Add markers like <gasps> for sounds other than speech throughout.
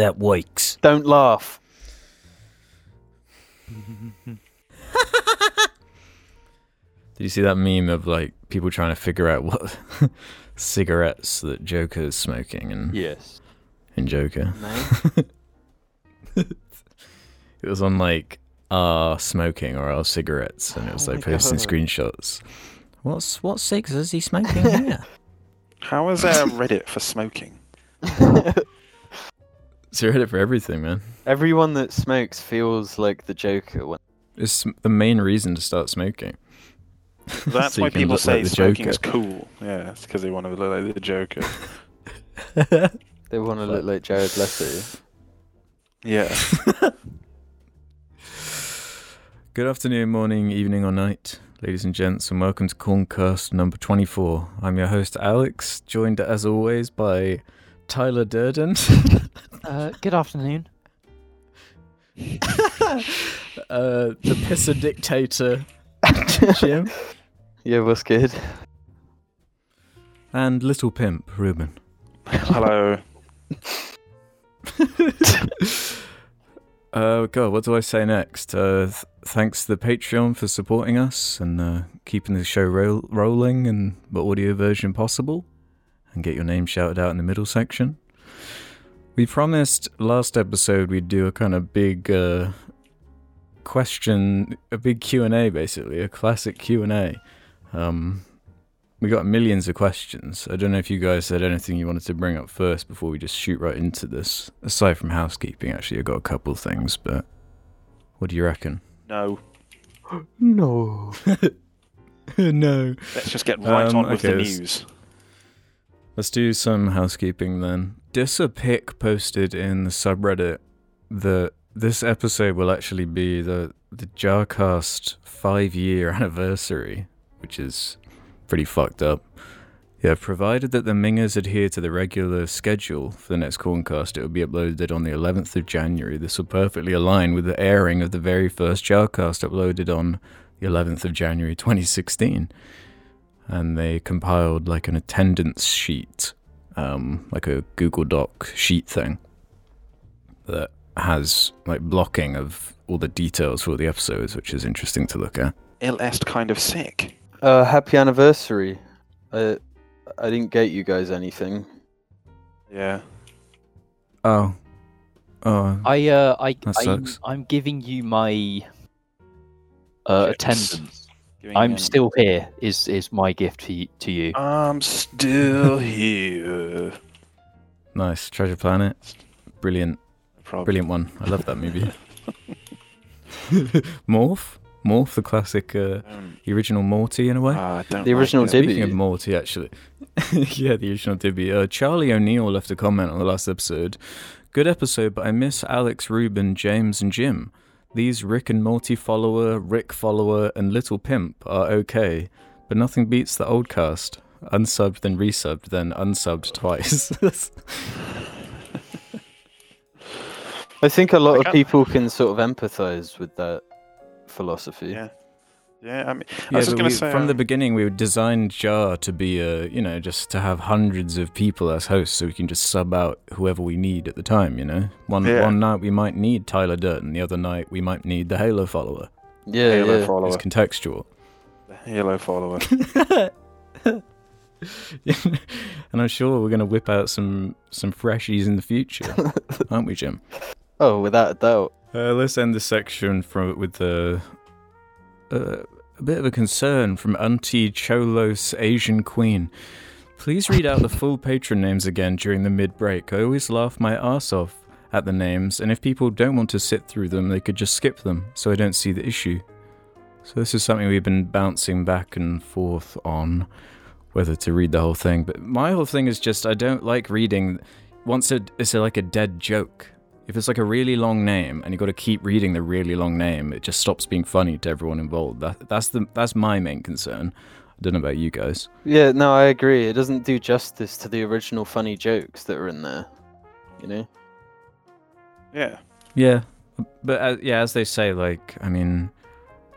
that works. Don't laugh. <laughs> Did you see that meme of like people trying to figure out what <laughs> cigarettes that Joker is smoking and Yes. in Joker? No. <laughs> It was on like uh smoking or our cigarettes and it was Oh like my posting God. screenshots. What's what cigs is he smoking here? How is there Reddit for smoking? <laughs> it's Reddit for everything, man. Everyone that smokes feels like the Joker. When... It's the main reason to start smoking. That's <laughs> So why people look like say the smoking Joker. is cool. Yeah, it's because they want to look like the Joker. <laughs> They want to look like Jared Leto. Yeah. Good afternoon, morning, evening, or night, ladies and gents, and welcome to Corncast number 24. I'm your host, Alex, joined as always by Tyler Durden, Uh, good afternoon. <laughs> uh, the pisser dictator, Jim, <laughs> Yeah, what's good? and little pimp, Ruben. Hello. <laughs> Uh, God, what do I say next? Uh, th- thanks to the Patreon for supporting us and uh, keeping the show ro- rolling and the audio version possible, and get your name shouted out in the middle section. We promised last episode we'd do a kind of big uh, question, a big Q and A, basically a classic Q and A. Um, we got millions of questions. I don't know if you guys had anything you wanted to bring up first before we just shoot right into this. Aside from housekeeping, actually, I got a couple of things, but what do you reckon? No. <gasps> No. <laughs> no. Let's just get right Um, on with okay, the let's- news. Let's do some housekeeping then. Dissa Pick posted in the subreddit that this episode will actually be the the Jarcast five year anniversary, which is pretty fucked up. Yeah, provided that the Mingers adhere to the regular schedule for the next Corncast, it will be uploaded on the 11th of January. This will perfectly align with the airing of the very first Jarcast uploaded on the 11th of January 2016 and they compiled like an attendance sheet, um, like a Google Doc sheet thing that has like blocking of all the details for all the episodes, which is interesting to look at. Il est kind of sick. Uh, happy anniversary. Uh, I didn't get you guys anything. Yeah. Oh, oh, I uh, I That I'm, sucks. I'm giving you my uh, Chips. attendance. Giving I'm him- still here. Is is my gift to you, to you? I'm still here. nice Treasure Planet, brilliant, Probably. brilliant one. I love that movie. <laughs> Morph, Morph, the classic, uh, Um, the original Morty in a way. I don't The like original that. Dibby. Speaking of Morty, actually, <laughs> yeah, the original Dibby. Uh, Charlie O'Neill left a comment on the last episode. Good episode, but I miss Alex, Ruben, James, and Jim. These Rick and Morty follower, Rick follower, and Little Pimp are okay, but nothing beats the old cast. Unsubbed, then resubbed, then unsubbed twice. <laughs> I think a lot of people can sort of empathize with that philosophy. Yeah. Yeah, I mean, I was just gonna we- say from the um, beginning, we would designed Jar to be a, you know, just to have hundreds of people as hosts, so we can just sub out whoever we need at the time. You know, one Yeah. one night we might need Tyler Durden, the other night we might need the Halo follower. Yeah, Halo yeah. follower. It's contextual. Halo follower. <laughs> <laughs> and I'm sure we're gonna whip out some some freshies in the future, <laughs> aren't we, Jim? Oh, without a doubt. Uh, let's end this section from with a, uh, a bit of a concern from Auntie Cholos Asian Queen. Please read out the <laughs> full patron names again during the mid break. I always laugh my ass off at the names, and if people don't want to sit through them, they could just skip them, so I don't see the issue. So this is something we've been bouncing back and forth on whether to read the whole thing. But my whole thing is just I don't like reading once it, it's like a dead joke. If it's like a really long name and you've got to keep reading the really long name, it just stops being funny to everyone involved. That, that's the that's my main concern. I don't know about you guys. Yeah, no, I agree. It doesn't do justice to the original funny jokes that are in there. You know? Yeah. Yeah, but uh, yeah, as they say, like I mean,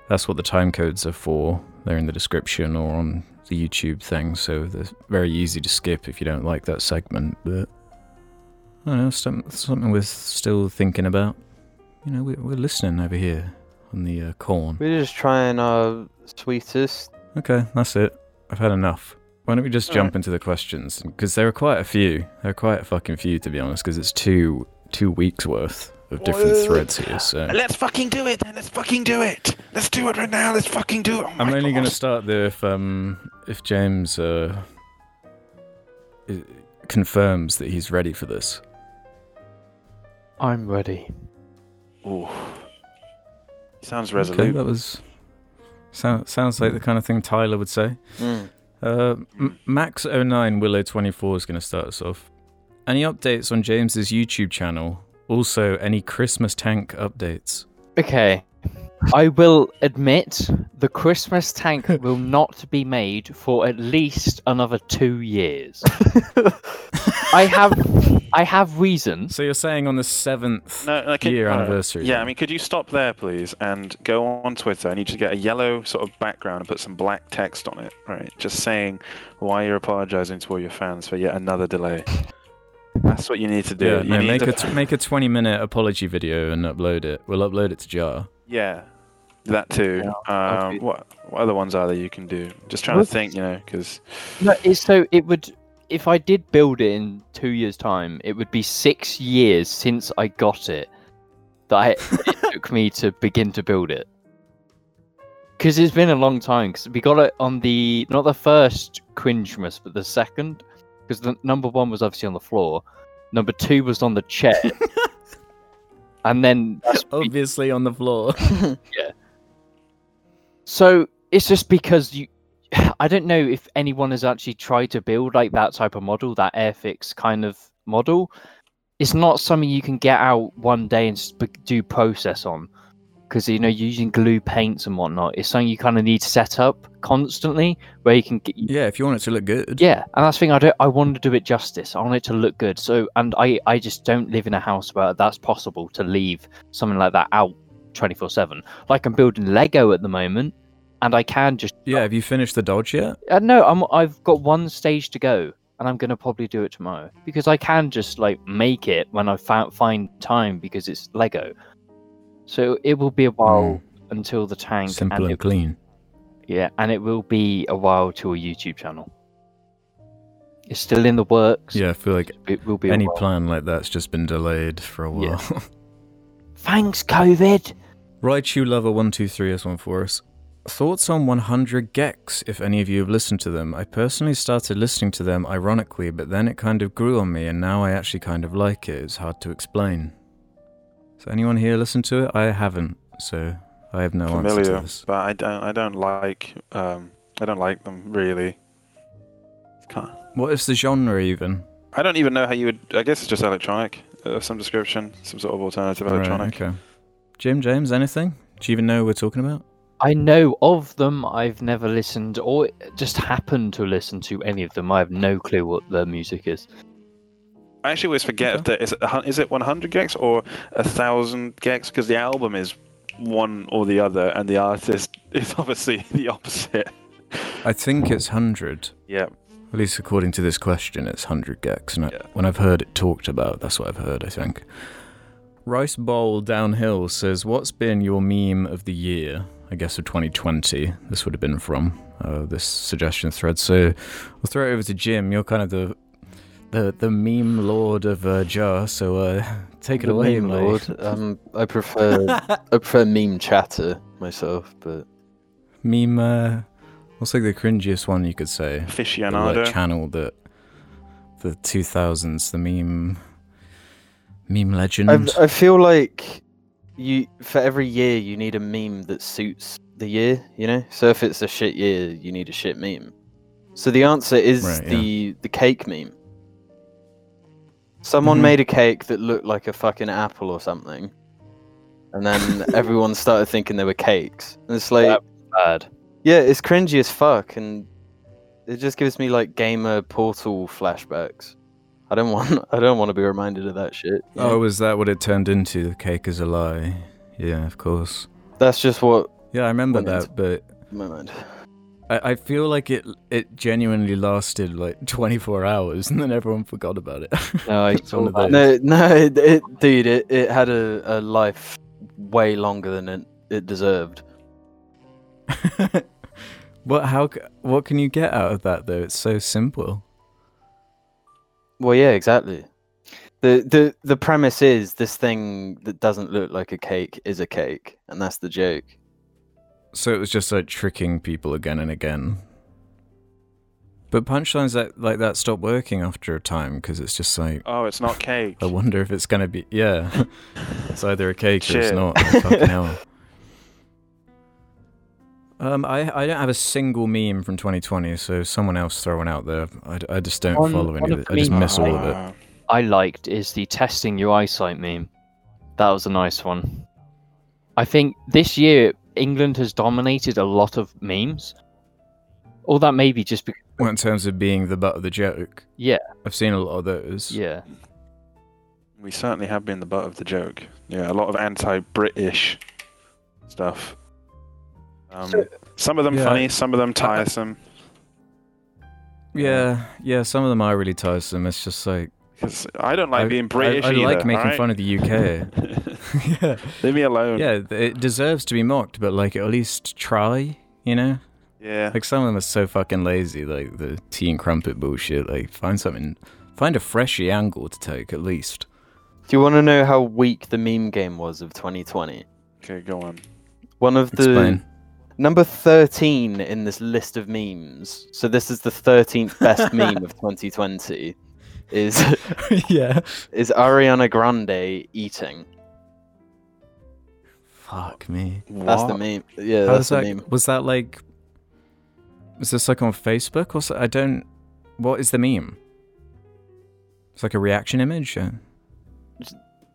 that's what the time codes are for. They're in the description or on the YouTube thing, so they're very easy to skip if you don't like that segment. But I don't know, some, something we're still thinking about. You know, we, we're listening over here on the uh, corn. We're just trying our sweetest. Okay, that's it. I've had enough. Why don't we just All jump right. into the questions? Because there are quite a few. There are quite a fucking few, to be honest. Because it's two two weeks worth of different What? threads here. So Let's fucking do it then. Let's fucking do it. Let's do it right now. Let's fucking do it. Oh I'm only going to start there if um if James uh i- confirms that he's ready for this. I'm ready. Ooh. Sounds resolute. Okay, that was sound, sounds like the kind of thing Tyler would say. Mm. Uh, M- Max09 Willow24 is going to start us off. Any updates on James's YouTube channel? Also, any Christmas tank updates? Okay. I will admit the Christmas tank <laughs> will not be made for at least another two years. <laughs> I have I have reasons. So you're saying on the seventh No, no, year uh, anniversary? Yeah, I mean, could you stop there, please, and go on Twitter? I need you to get a yellow sort of background and put some black text on it, right? Just saying why you're apologizing to all your fans for yet another delay. That's what you need to do. yeah, you no, need make to- a t- make a 20 minute apology video and upload it. We'll upload it to Jar. yeah, that too. Yeah, um, what what other ones are there you can do? Just trying What? to think, you know, because No, it's so it would if I did build it in two years' time, it would be six years since I got it that I, <laughs> it took me to begin to build it. Because it's been a long time. Because we got it on the not the first Cringemas, but the second. Because the number one was obviously on the floor, number two was on the chair, <laughs> and then that's Obviously on the floor. <laughs> So it's just because you. <sighs> I don't know if anyone has actually tried to build like that type of model, that Airfix kind of model. It's not something you can get out one day and sp- do process on, because you know using glue paints and whatnot. It's something you kind of need to set up constantly, where you can get. yeah, if you want it to look good. Yeah, and that's the thing. I don't. I want to do it justice. I want it to look good. So, and I, I just don't live in a house where that's possible to leave something like that out twenty four seven. Like I'm building Lego at the moment, and I can just. Yeah, have you finished the dodge yet? Uh, no, I'm. I've got one stage to go, and I'm gonna probably do it tomorrow because I can just like make it when I fa- find time because it's Lego. So it will be a while until the tank. Simple and and it- clean. yeah, and it will be a while to a YouTube channel. It's still in the works. Yeah, I feel like It will be any plan like that's just been delayed for a while. Yeah. <laughs> Thanks, COVID. Raichu Lover one two three has one for us. Thoughts on 100 gecs, if any of you have listened to them. I personally started listening to them ironically, but then it kind of grew on me, and now I actually kind of like it. It's hard to explain. So, anyone here listen to it? I haven't, so I have no answer to familiar, this. but I don't. I don't like. Um, I don't like them really. What is the genre even? I don't even know how you would. I guess it's just electronic of some description, some sort of alternative Right, electronic. okay. Jim, James, anything? Do you even know what we're talking about? I know of them. I've never listened or just happened to listen to any of them. I have no clue what their music is. I actually always forget Okay. if there, is it is it 100 gecs or a thousand gecs because the album is one or the other, and the artist <laughs> is obviously the opposite. I think it's 100. Yeah, At least according to this question, it's 100 gecs. And I- Yeah. when I've heard it talked about, that's what I've heard, I think. Rice Bowl Downhill says, What's been your meme of the year? I guess of 2020. This would have been from uh, this suggestion thread. So we'll throw it over to Jim. You're kind of the the, the meme lord of uh, Jar. So uh, <laughs> take it The away, meme mate. lord. Um, I prefer I prefer meme chatter myself, but meme. Uh, what's like the cringiest one you could say? The, like, aficionado. channel that the 2000s, the meme meme legend. I, I feel like you for every year you need a meme that suits the year. You know, so if it's a shit year, you need a shit meme. So the answer is Right, yeah. the the cake meme. Someone Mhm. made a cake that looked like a fucking apple or something, and then <laughs> everyone started thinking they were cakes. And it's like, Yep. Bad. yeah, it's cringy as fuck, and it just gives me like gamer portal flashbacks. I don't want <laughs> I don't want to be reminded of that shit. you know? Oh, was that what it turned into? The cake is a lie. Yeah, of course. that's just what Yeah, I remember that, but in my mind. I, I feel like it it genuinely lasted like <laughs> 24 hours and then everyone forgot about it. <laughs> No, I saw that. No, no, it, it, dude, it, it had a, a life way longer than it, it deserved. what how what can you get out of that though? It's so simple. Well, yeah, exactly. The, the the premise is this thing that doesn't look like a cake is a cake, and that's the joke. So it was just like tricking people again and again. But punchlines that like that stop working after a time because it's just like Oh, it's not cake. I wonder if it's gonna be yeah. <laughs> it's either a cake or it's not. <laughs> Fucking hell. Um, I I don't have a single meme from 2020, so someone else throw one out there. I, I just don't One- follow any of of it. I just miss all of it. I liked is the testing your eyesight meme. That was a nice one. I think this year England has dominated a lot of memes. All that may be just because Well, in terms of being the butt of the joke, yeah, I've seen a lot of those. yeah. We certainly have been the butt of the joke. Yeah, a lot of anti-British stuff. Um, So- some of them Yeah. funny, some of them tiresome. yeah, yeah. Some of them are really tiresome. It's just like 'Cause I don't like I- being British I, I either. like making alright? fun of the UK. yeah, <laughs> <laughs> Leave me alone. yeah. It deserves to be mocked, but like at least try. You know, Yeah. like some of them are so fucking lazy. Like the tea and crumpet bullshit. Like find something, find a freshy angle to take at least. Do you want to know how weak the meme game was of 2020? Okay, go on. One of the Explain. Number 13 in this list of memes. So this is the 13th best <laughs> meme of 2020. Is <laughs> yeah. is Ariana Grande eating? Fuck me. That's the meme. Yeah, How that's the that? meme. Was that like? Was this like on Facebook or so? I don't. What is the meme? It's like a reaction image. Yeah.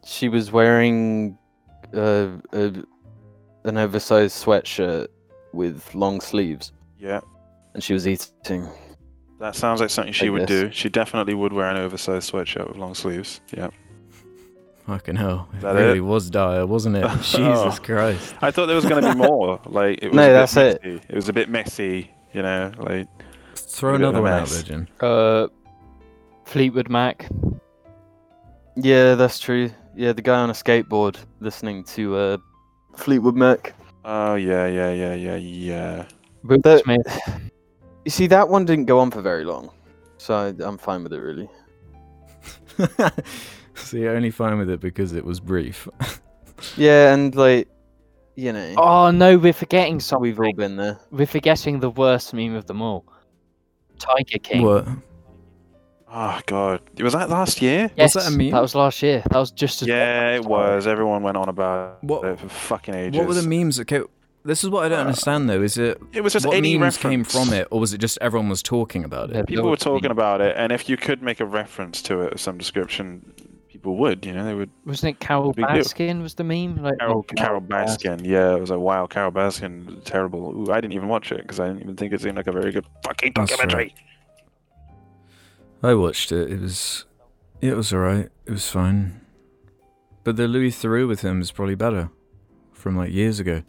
She was wearing uh, a, an oversized sweatshirt with long sleeves, Yeah, and she was eating. that sounds like something she I would guess. do. She definitely would wear an oversized sweatshirt with long sleeves. Yeah. Fucking hell. It that really it? was dire, wasn't it? <laughs> Oh. Jesus Christ. I thought there was going to be <laughs> more. Like it was. No, a bit that's it. messy. It was a bit messy. You know, like Throw A bit of another one out mess. there, Jim. Uh, Fleetwood Mac. Yeah, that's true. Yeah, the guy on a skateboard listening to uh, Fleetwood Mac. Oh yeah, yeah, yeah, yeah, yeah. Will But- Smith. You see, that one didn't go on for very long, so I, I'm fine with it, really. <laughs> so you're only fine with it because it was brief. <laughs> Yeah, and like, you know, Oh no, we're forgetting something. we've all been there. We're forgetting the worst meme of them all. Tiger King. What? Oh god, was that last year? Yes, Was that a meme? That was last year. That was just as Yeah, it was. Everyone went on about What- it for fucking ages. What were the memes that came? This is what I don't Uh, understand though. Is it It was just what any memes reference. came from it, or was it just everyone was talking about Yeah, it? People were talking meme. about it, and if you could make a reference to it of some description, people would. You know, they would. Wasn't it Carole Big deal. Baskin was the meme? Like Carole, oh, Carole Baskin, yeah, it was like wow, Carole Baskin, terrible. Ooh, I didn't even watch it because I didn't even think it seemed like a very good fucking That's documentary. I watched it. It was, it was alright. It was fine. But the Louis Theroux with him is probably better, from like years ago.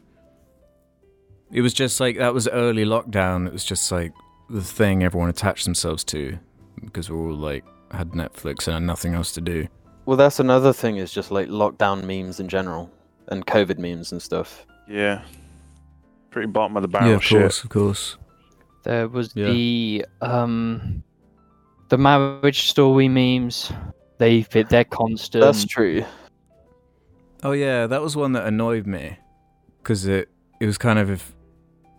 It was just like that was early lockdown. It was just like the thing everyone attached themselves to because we're all like had Netflix and had nothing else to do. Well, that's another thing is just like lockdown memes in general and COVID memes and stuff. Yeah, pretty bottom of the barrel yeah, of shit. course, of course. There was Yeah. the um the marriage story memes. They fit they're constant. That's true. Oh yeah, that was one that annoyed me because it it was kind of if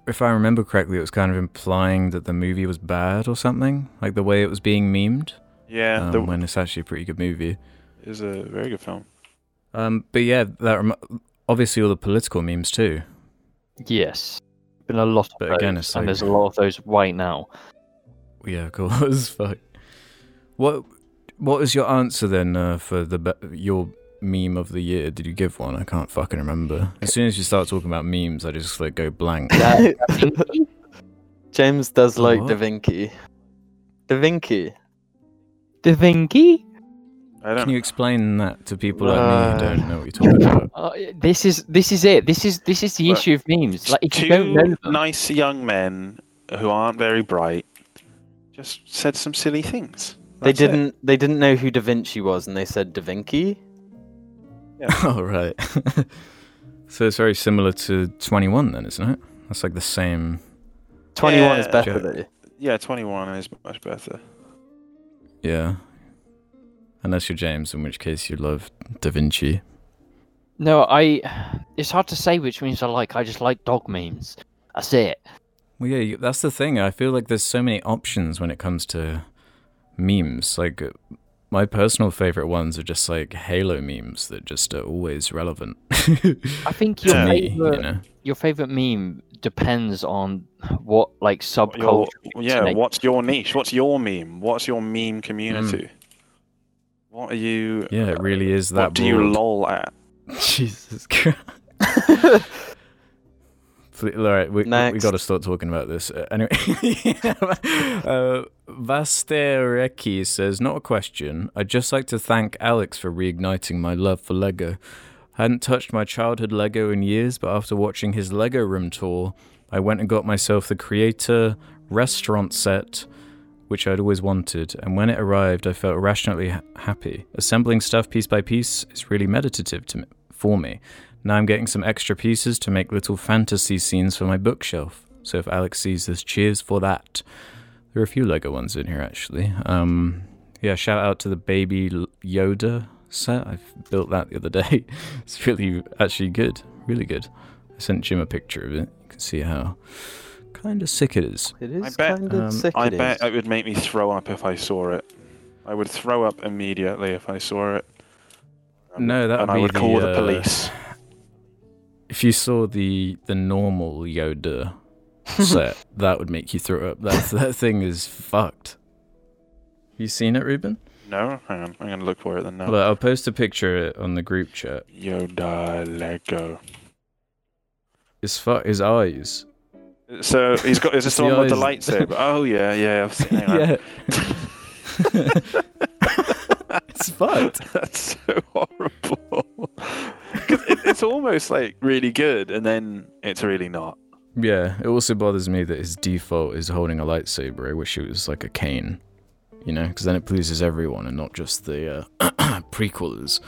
if I remember correctly, it was kind of implying that the movie was bad or something, like the way it was being memed. Yeah, um, the, when it's actually a pretty good movie. it was a very good film. Um, but yeah, that rem- obviously all the political memes too. Yes. Been a lot of But those, again, it's and there's a lot of those right now. Yeah, of course. <laughs> Fuck. What what was your answer then uh, for the be- your meme of the year? Did you give one? I can't fucking remember. As soon as you start talking about memes, I just like go blank. <laughs> <laughs> James does like what? Da Vinci. Da Vinci. Da Vinci? I don't. Can you explain that to people like me who don't know what you're talking about? <laughs> Uh, this is this is it. This is this is the Look, issue of memes. Like if you two don't know them, nice young men who aren't very bright just said some silly things. They That's it. didn't. They didn't know who Da Vinci was, and they said Da Vinci. <laughs> oh right. <laughs> so it's very similar to Twenty One, then, isn't it? That's like the same. Twenty-one is better though. Yeah, 21 is much better. Yeah. Unless you're James, in which case you love Da Vinci. No, I. It's hard to say which memes I like. I just like dog memes. That's it. Well, yeah, that's the thing. I feel like there's so many options when it comes to memes. Like, uh, my personal favorite ones are just like Halo memes that just are always relevant <laughs> I think your to me. favorite, You know, your favorite meme depends on what like What your- subculture. yeah, make. what's your niche? What's your meme? What's your meme community? What are you? yeah, it really is that. what do you broad. lol at? <laughs> Jesus Christ. <laughs> All right, we, we got to start talking about this. Uh, anyway, <laughs> uh, Vastereki says, not a question. I'd just like to thank Alex for reigniting my love for Lego. I hadn't touched my childhood Lego in years, but after watching his Lego room tour, I went and got myself the Creator restaurant set, which I'd always wanted. And when it arrived, I felt irrationally ha- happy. Assembling stuff piece by piece is really meditative to me, for me. Now I'm getting some extra pieces to make little fantasy scenes for my bookshelf. So if Alex sees this, cheers for that. There are a few Lego ones in here actually. Um, yeah, shout out to the baby Yoda set. I built that the other day. <laughs> It's really actually good, really good. I sent Jim a picture of it. You can see how kind of sick it is. It is I bet- kind of um, sick. I it bet is. it would make me throw up if I saw it. I would throw up immediately if I saw it. Um, No, that and would I be would call the, the uh, police. If you saw the the normal Yoda <laughs> set, that would make you throw up. That that thing is fucked. You seen it, Ruben? No, hang on. I'm gonna look for it then. Now. Well, I'll post a picture on the group chat. Yoda Lego. His fu- his eyes. So he's got. Is this It's the the one with the lightsaber? <laughs> Oh yeah, yeah. I've seen. Hang on. yeah. <laughs> it's fucked. That's so horrible. 'Cause it, it's almost like really good, and then it's really not. Yeah, it also bothers me that his default is holding a lightsaber. I wish it was like a cane, you know, because then it pleases everyone and not just the uh, <clears throat> prequels,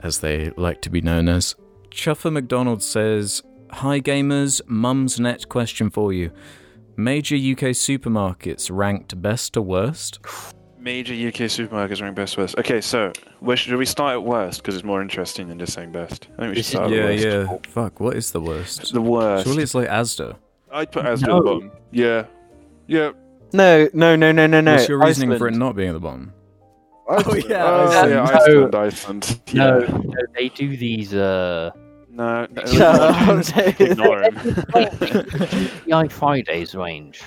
as they like to be known as. Chuffer McDonald says, Hi gamers, Mumsnet question for you. Major UK supermarkets ranked best to worst? Major UK supermarkets rank best worst. Okay, so where should we start at worst because it's more interesting than just saying best. I think we should start yeah, at worst. yeah. yeah. Fuck, what is the worst? The worst. Surely it's like Asda. I'd put Asda No. at the bottom. Yeah, yeah. No, no, no, no, no, no. What's your reasoning for it not being at the bottom? Iceland. yeah, oh, Iceland. yeah, No. Iceland, Iceland. No, Yeah. no, they do these. Uh, No, no, Shut ignore him. GI Fridays range.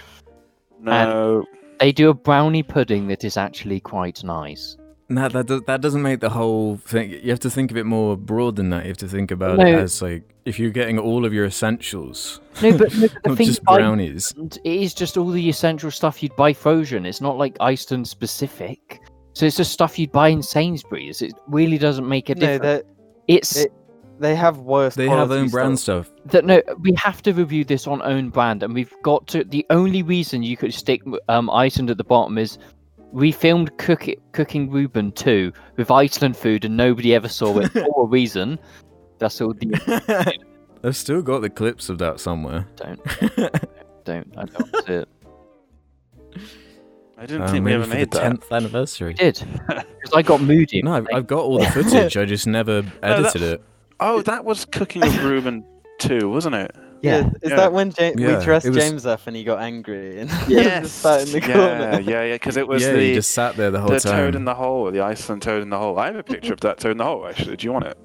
no, They do a brownie pudding that is actually quite nice. Nah, that does, that doesn't make the whole thing. You have to think of it more broad than that. You have to think about No. it as like if you're getting all of your essentials, No, but, no, but the <laughs> not thing just I- brownies. it is just all the essential stuff you'd buy frozen. It's not like Iceland specific. So it's just stuff you'd buy in Sainsbury's. It really doesn't make a No, difference. it's it- they have worse. They have quality own brand stuff. stuff. that no, we have to review this on own brand, and we've got to. The only reason you could stick um, Iceland at the bottom is we filmed Cook Cooking Ruben 2 with Iceland food, and nobody ever saw it <laughs> for a reason. That's all. The <laughs> I've still got the clips of that somewhere. don't <laughs> don't I don't see it. I didn't Uh, think we ever made the that. tenth anniversary. Did because I got moody. No, I've, I've got all the footage. I just never edited it. Oh, that was Cooking with Ruben 2, wasn't it? Yeah, is yeah. that when ja- Yeah, we dressed was- James up and he got angry and <laughs> Yes. sat in the corner? yeah, yeah, yeah. because it was yeah, the, just sat there the whole the time. toad in the hole, the Iceland toad in the hole. I have a picture of that toad in the hole, actually. Do you want it?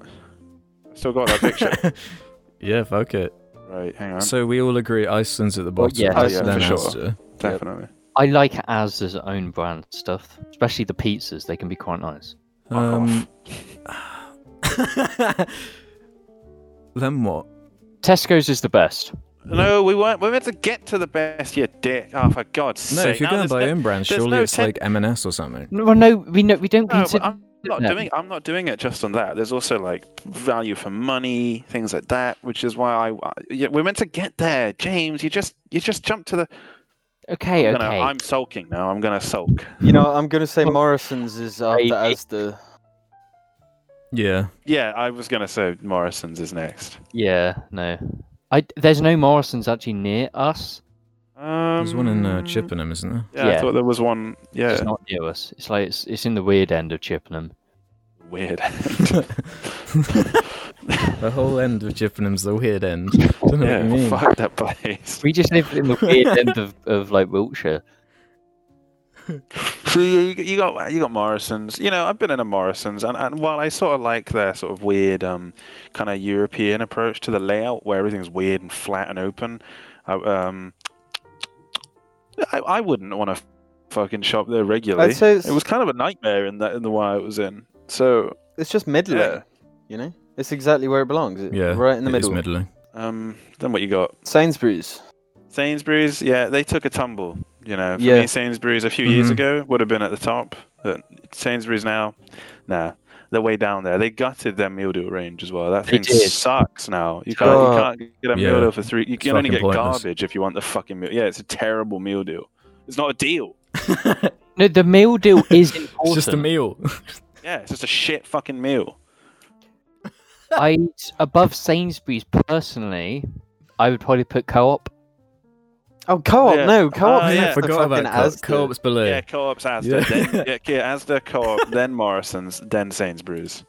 Still got that picture. <laughs> yeah, fuck it. right, hang on. So we all agree Iceland's at the Well, bottom. yeah, Oh, yeah, for sure. Asda. Definitely. I like Asda's own brand stuff, especially the pizzas. They can be quite nice. Um, <laughs> then what? Tesco's is the best. No, we weren't. We meant to get to the best, you dick. Oh, for God's No, sake. No, if you're going to buy no- own brands, surely no it's ten- like M&S or something. No, well, no, we no, we don't No, consider. I'm not them. doing. I'm not doing it just on that. There's also like value for money, things like that, which is why I. I yeah, we're meant to get there, James. You just you just jumped to the Okay, I'm, okay. gonna, I'm sulking now. I'm gonna sulk. You know, I'm gonna say Morrison's is after Baby. Asda. Yeah. Yeah, I was gonna say Morrison's is next. Yeah, no. I there's no Morrison's actually near us. Um, There's one in uh, Chippenham, isn't there? Yeah, I Yeah. thought there was one. Yeah, It's not near us. It's like it's, it's in the weird end of Chippenham. weird. <laughs> the whole end of Chippenham's the weird end. <laughs> Don't know what yeah, you mean. fuck that place. We just live in the weird end of, of like Wiltshire. So you, you got you got Morrison's. You know, I've been in a Morrison's, and, and while I sort of like their sort of weird, um, kind of European approach to the layout, where everything's weird and flat and open, I, um, I, I wouldn't want to fucking shop there regularly. I'd say it's, It was kind of a nightmare in that in the one I was in. So, it's just middling, Yeah. You know, it's exactly where it belongs. It- Yeah, right in the it is middle. middling. um, then what you got? Sainsbury's. Sainsbury's, yeah, they took a tumble. You know, for Yeah. me, Sainsbury's a few years Mhm. ago would have been at the top. But Sainsbury's now, nah, they're way down there. They gutted their meal deal range as well. That thing sucks now. You can't, Oh. you can't get a Yeah. meal deal for three. You can only get pointless. garbage if you want the fucking meal. Yeah, it's a terrible meal deal. It's not a deal. <laughs> No, the meal deal <laughs> is important. It's just a meal. Yeah, it's just a shit fucking meal. I above Sainsbury's personally, I would probably put co-op. Oh, co-op. Yeah. No, co-op. Uh, is yeah. next to Forgot about fucking co- Asda. co-op's below. Yeah, co-op's Asda, Yeah. then <laughs> yeah, yeah, Asda, co-op, then Morrison's, then Sainsbury's.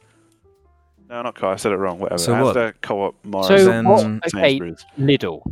No, not co-op. I said it wrong. Whatever. So what? Co-op, So Morrison's, Then- what? Okay, Sainsbury's. Lidl.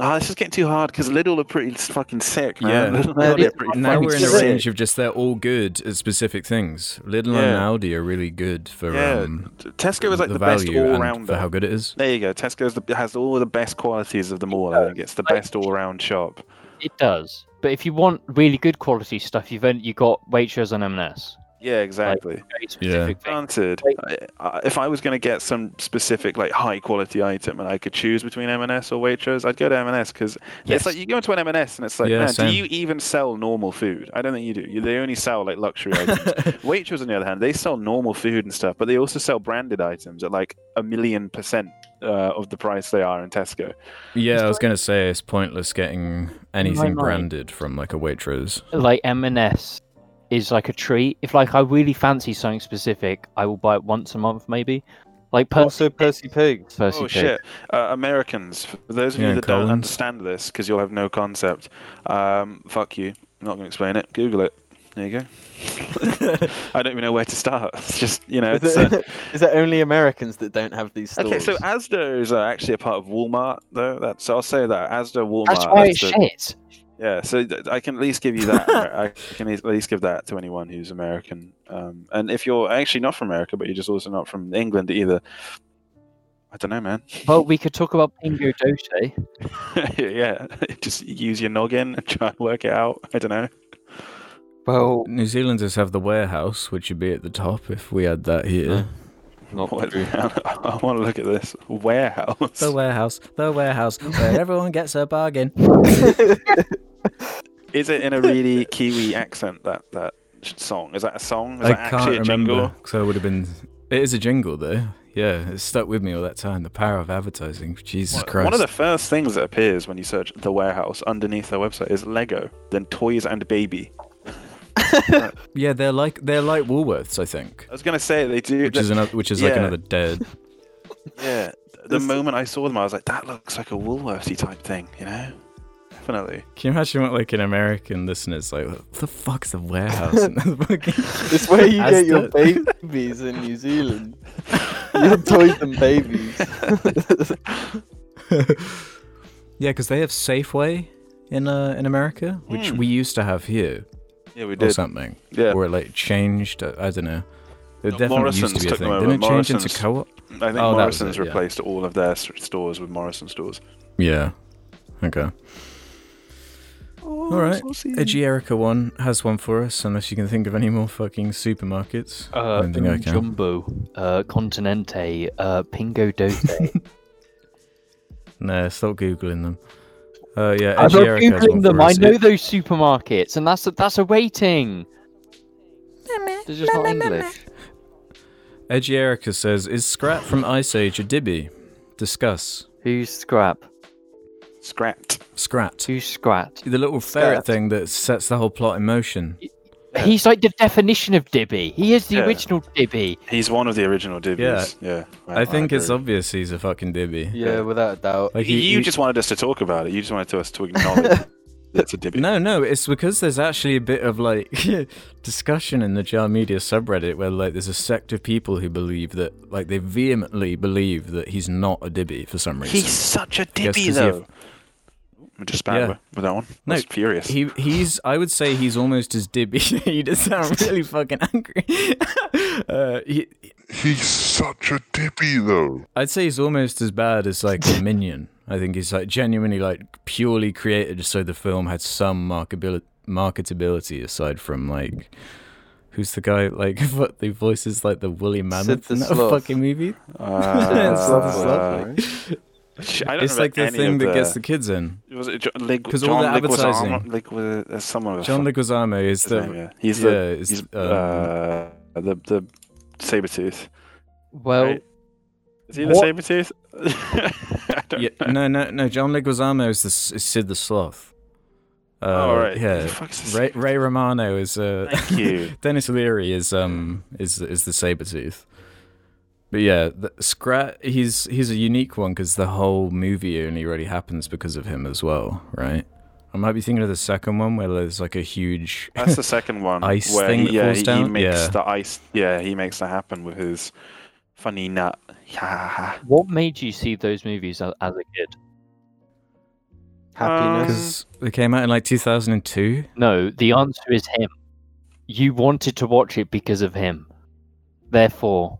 Ah, this is getting too hard because Lidl are pretty fucking sick, man. Yeah. <laughs> Lidl Yeah, pretty now we're in a sick. range of just they're all good at specific things. Lidl Yeah. and Aldi are really good for Yeah, um, Tesco is like the, best value all-rounder. for how good it is. There you go. Tesco's the, has all the best qualities of them all. I think it's the best all-round shop. It does. But if you want really good quality stuff, you've only, you got Waitrose and M&S. Yeah, exactly. Very specific things. Granted, I, I, if I was going to get some specific like high quality item and I could choose between M&S or Waitrose, I'd go to M&S because Yes. it's like you go into an M&S and it's like, Yeah, man, same. do you even sell normal food? I don't think you do. You, they only sell like luxury items. <laughs> Waitrose, on the other hand, they sell normal food and stuff, but they also sell branded items at like a million percent uh, of the price they are in Tesco. yeah, I was gonna say it's pointless getting anything branded from like a Waitrose. Like M&S is like a treat. If like I really fancy something specific, I will buy it once a month maybe. Like per- Also, Percy Pigs. Percy oh Pig. shit! Uh, Americans, for those of Yeah, you that don't understand this, because you'll have no concept. Um, fuck you. I'm not going to explain it. Google it. There you go. <laughs> I don't even know where to start. It's just you know. Is It's, it, uh, <laughs> is it only Americans that don't have these stores? okay, so Asda is uh, actually a part of Walmart, though. That's so I'll say that Asda, Walmart. That's why it's the- shit. Yeah, so I can at least give you that. I can at least give that to anyone who's American. Um, and if you're actually not from America, but you're just also not from England either, I don't know, man. <laughs> Well, we could talk about Pingo Doce. <laughs> yeah, <laughs> just use your noggin and try and work it out. I don't know. Well, New Zealanders have the warehouse, which would be at the top if we had that here. not What- true. I want to look at this warehouse. The warehouse, the warehouse, where everyone gets a bargain. Is it in a really Kiwi accent? That that song is that a song? Is I that can't actually a remember, jingle? so it would have been. It is a jingle though. Yeah, it stuck with me all that time. The power of advertising. Jesus Christ. One of the first things that appears when you search the warehouse underneath their website is Lego, then toys and baby. <laughs> Yeah, they're like they're like Woolworths, I think. I was gonna say they do. Which is another, which is like another dead. <laughs> yeah. The moment I saw them, I was like, that looks like a Woolworthsy type thing, you know? Definitely. Can you imagine what like an American listener's like? What the fuck's a warehouse? <laughs> <laughs> And the It's where you <laughs> get your Asda. babies in New Zealand. Your toys and babies. yeah, because they have Safeway in uh, in America, which Hmm. we used to have here Yeah, we or did. something, Yeah. or it like changed. uh, I don't know. It No, definitely used to be a thing. Didn't it over. change into co-op? I think Oh, Morrison's it, yeah. replaced all of their stores with Morrison stores. Yeah. Okay. Oh, All right. Edgy Erica one has one for us, unless you can think of any more fucking supermarkets. I Uh, don't think I um, can. Jumbo, uh, Continente, uh, Pingo Doce. <laughs> No, stop googling them. Uh, yeah, I'm not Erica has one googling them. for I us. know those supermarkets, and that's a, that's a rating. It's just not English. Edgy Erica says, "Is Scrap from Ice Age a dibby? Discuss." Who's Scrap? Scrapped. Scrat. Who's Scrat? The little ferret Scrat. thing that sets the whole plot in motion. He's like the definition of Dibby. He is the Yeah. original Dibby. He's one of the original Dibbies. Yeah. I think it's agree. obvious he's a fucking dibby. Yeah, without a doubt. Like you he- he- just wanted us to talk about it. You just wanted us to acknowledge <laughs> that it's a Dibby. No, no, it's because there's actually a bit of like <laughs> discussion in the Jar Media subreddit where like there's a sect of people who believe that like they vehemently believe that he's not a dibby for some reason. He's such a guess Dibby 'cause he- though. I'm just bad Yeah. with, with that one. No, I was furious. He he's I would say he's almost as dibby. <laughs> you just sound <laughs> really fucking angry. <laughs> uh, he, He's such a dippy though. I'd say he's almost as bad as like a minion. I think he's like genuinely like purely created so the film had some markability, marketability aside from like who's the guy like what the voices like the woolly mammoth the in that Sloth. fucking movie. Uh, Sloth, sloth, right? sh- I don't It's like the thing of that gets the- the kids in. Was it John, Lig- 'Cause John all the Leguizamo- advertising. Ligu- there's someone John fuck- Leguizamo is his the name, yeah. He's yeah, the he's um, uh, the the saber tooth. Well, Right. Is he the What? saber tooth? <laughs> Yeah, no, no, no. John Leguizamo is the s- is Sid the Sloth. Uh, oh, right. Yeah. the fuck's the Ray, Ray Romano is uh, Thank you. <laughs> Denis Leary is um is is the saber tooth. But yeah, the, Scrat he's he's a unique one because the whole movie only really happens because of him as well, right? I might be thinking of the second one where there's like a huge That's the second one. <laughs> Ice where thing he, that yeah, falls he, he makes Yeah. the ice. Yeah, he makes that happen with his funny nut. Yeah. <laughs> what made you see those movies as, as a kid? Happiness. Um, because they came out in like 2002. No, the answer is him. You wanted to watch it because of him. Therefore,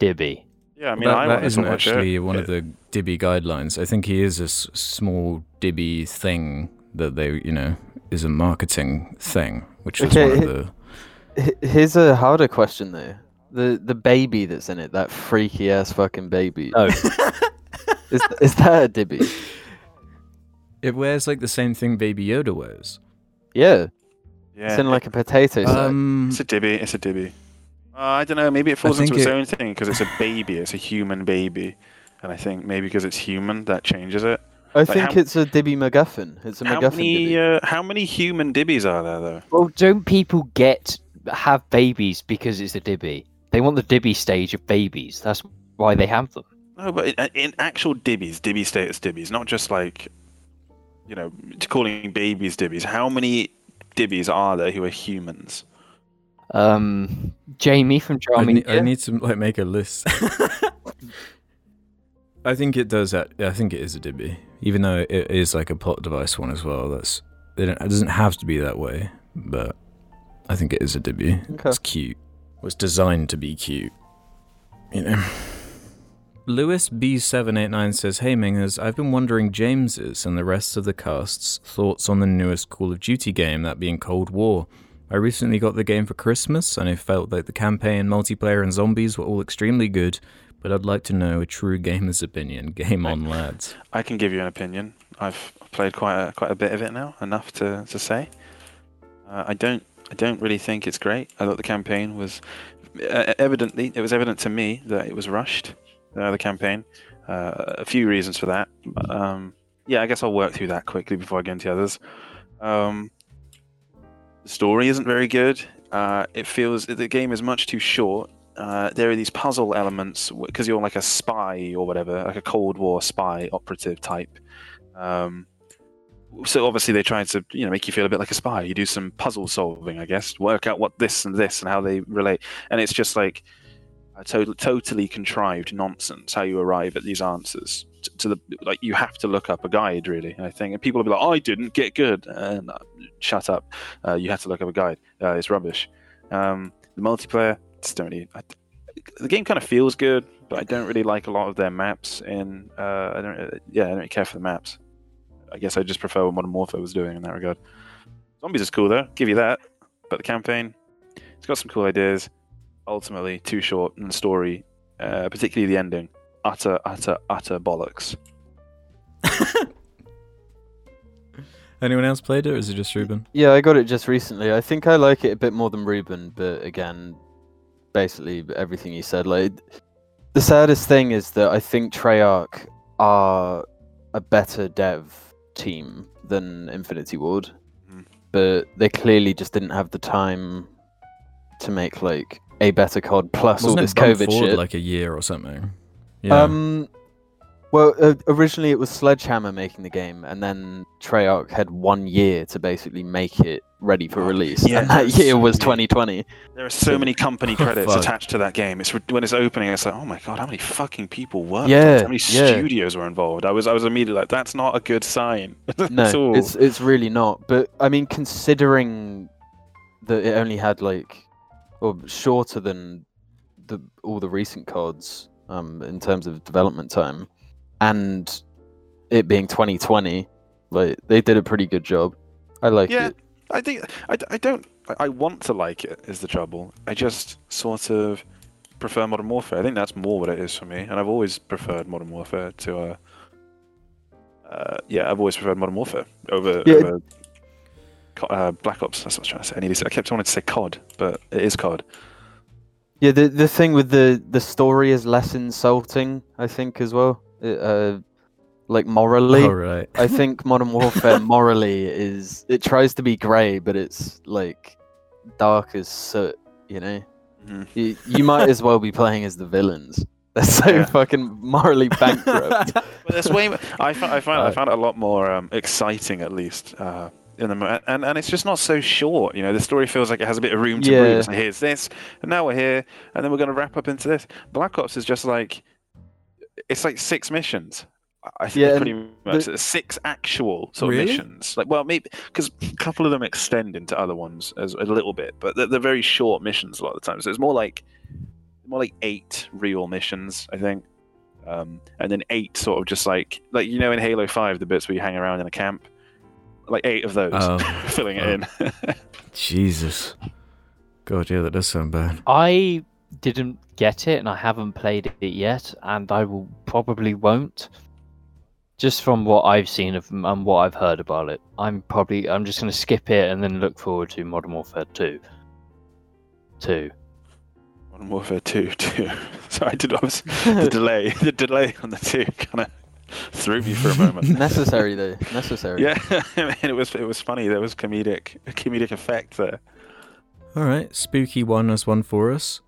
Dibby. Yeah, I mean, that, I that wanted to isn't actually it. one of the Dibby guidelines. I think he is a s- small Dibby thing that they, you know, is a marketing thing, which is Okay, one of the. H- Here's a harder question though. The the baby that's in it, that freaky ass fucking baby. Oh. <laughs> Is is that a dibby? It wears like the same thing Baby Yoda wears. Yeah. Yeah, It's in like a potato sack. Um, it's a dibby. It's a dibby. Uh, I don't know. Maybe it falls into its it- own thing because it's a baby. It's a human baby, and I think maybe because it's human that changes it. I like think how- it's a dibby MacGuffin. It's a How MacGuffin many? dibby. Uh, how many human dibbies are there though? Well, don't people get have babies because it's a Dibby? They want the Dibby stage of babies. That's why they have them. No, but in, in actual dibbies, dibby status dibbies, not just like, you know, calling babies dibbies. How many dibbies are there who are humans? Um, Jamie from I, ne- I need to like make a list. <laughs> I think it does. That I think it is a Dibby, even though it is like a plot device one as well. That's it, it doesn't have to be that way, but I think it is a Dibby. Okay. It's cute. It was designed to be cute. You know. Lewis B789 says, Hey Mingers, I've been wondering James's and the rest of the cast's thoughts on the newest Call of Duty game, that being Cold War. I recently got the game for Christmas and I felt like the campaign, multiplayer, and zombies were all extremely good, but I'd like to know a true gamer's opinion. <laughs> Game on, lads. I can give you an opinion. I've played quite a, quite a bit of it now, enough to, to say. Uh, I don't I don't really think it's great. I thought the campaign was uh, evidently it was evident to me that it was rushed. Uh, the campaign, uh, a few reasons for that. Um, yeah, I guess I'll work through that quickly before I get into others. Um, story isn't very good. Uh, it feels the game is much too short. Uh, there are these puzzle elements because you're like a spy or whatever, like a Cold War spy operative type. Um, so obviously they try to you know make you feel a bit like a spy. You do some puzzle solving, I guess, work out what this and this and how they relate, and it's just like a to- totally contrived nonsense how you arrive at these answers. To the like, you have to look up a guide, really. I think, and people will be like, "I didn't get good," and uh, shut up. Uh, you have to look up a guide. Uh, it's rubbish. Um, the multiplayer, just don't really. I, the game kind of feels good, but I don't really like a lot of their maps. In uh, I don't, uh, yeah, I don't really care for the maps. I guess I just prefer what Modern Warfare was doing in that regard. Zombies is cool though, give you that. But the campaign, it's got some cool ideas. Ultimately, too short, and the story, uh, particularly the ending, utter, utter, utter bollocks. <laughs> Anyone else played it, or is it just Ruben? Yeah, I got it just recently. I think I like it a bit more than Ruben, but again, basically everything you said. Like, the saddest thing is that I think Treyarch are a better dev team than Infinity Ward, Mhm. but they clearly just didn't have the time to make like a better COD plus Wasn't all this bumped COVID forward shit. like a year or something? Yeah. Um, well, uh, originally it was Sledgehammer making the game, and then Treyarch had one year to basically make it ready for release, yeah, and that year so was weird. 2020. There are so many company <laughs> credits fuck. attached to that game. It's when it's opening, it's like, oh my god, how many fucking people worked? Yeah, how many yeah. studios were involved? I was, I was immediately like, that's not a good sign. <laughs> No, it's it's really not. But I mean, considering that it only had like, or shorter than the all the recent CODs, um, in terms of development time, and it being 2020, like they did a pretty good job. I like Yeah. it. I think I, I don't. I- want to like it. Is the trouble? I just sort of prefer Modern Warfare. I think that's more what it is for me, and I've always preferred Modern Warfare to. Uh, uh, yeah, I've always preferred Modern Warfare over, Yeah. over uh, Black Ops. That's what I was trying to say. I, nearly said, I kept wanting to say COD, but it is COD. Yeah, the the thing with the the story is less insulting, I think, as well. It, uh, like morally, All right. I think <laughs> Modern Warfare morally is it tries to be grey, but it's like dark as soot. You know, Mhm. you, you might as well be <laughs> playing as the villains. <laughs> They're so Yeah. fucking morally bankrupt. But there's way. I find I find I Right. found it a lot more um, exciting, at least. Uh, in the and and it's just not so short. You know, the story feels like it has a bit of room to Yeah. breathe. So here's this, and now we're here, and then we're going to wrap up into this. Black Ops is just like it's like six missions. I- I think Yeah, pretty much the- six actual sort Really? of missions. Like, well, maybe because a couple of them extend into other ones as a little bit, but they're, they're very short missions a lot of the time. So it's more like more like eight real missions, I think um, and then eight sort of just like like you know in Halo Five the bits where you hang around in a camp, like eight of those, Oh. <laughs> filling it Oh. in. Jesus. God, yeah, that does sound bad. I didn't get it and I haven't played it yet, and I will probably won't. Just from what I've seen of and what I've heard about it, I'm probably I'm just going to skip it and then look forward to Modern Warfare 2. 2. Modern Warfare Two, Two. <laughs> Sorry, I did. I was the <laughs> delay, the delay on the two kind of threw me for a moment. <laughs> Necessary though, necessary. yeah, <laughs> I mean, it was it was funny. There was comedic a comedic effect there. All right, spooky one as one for us.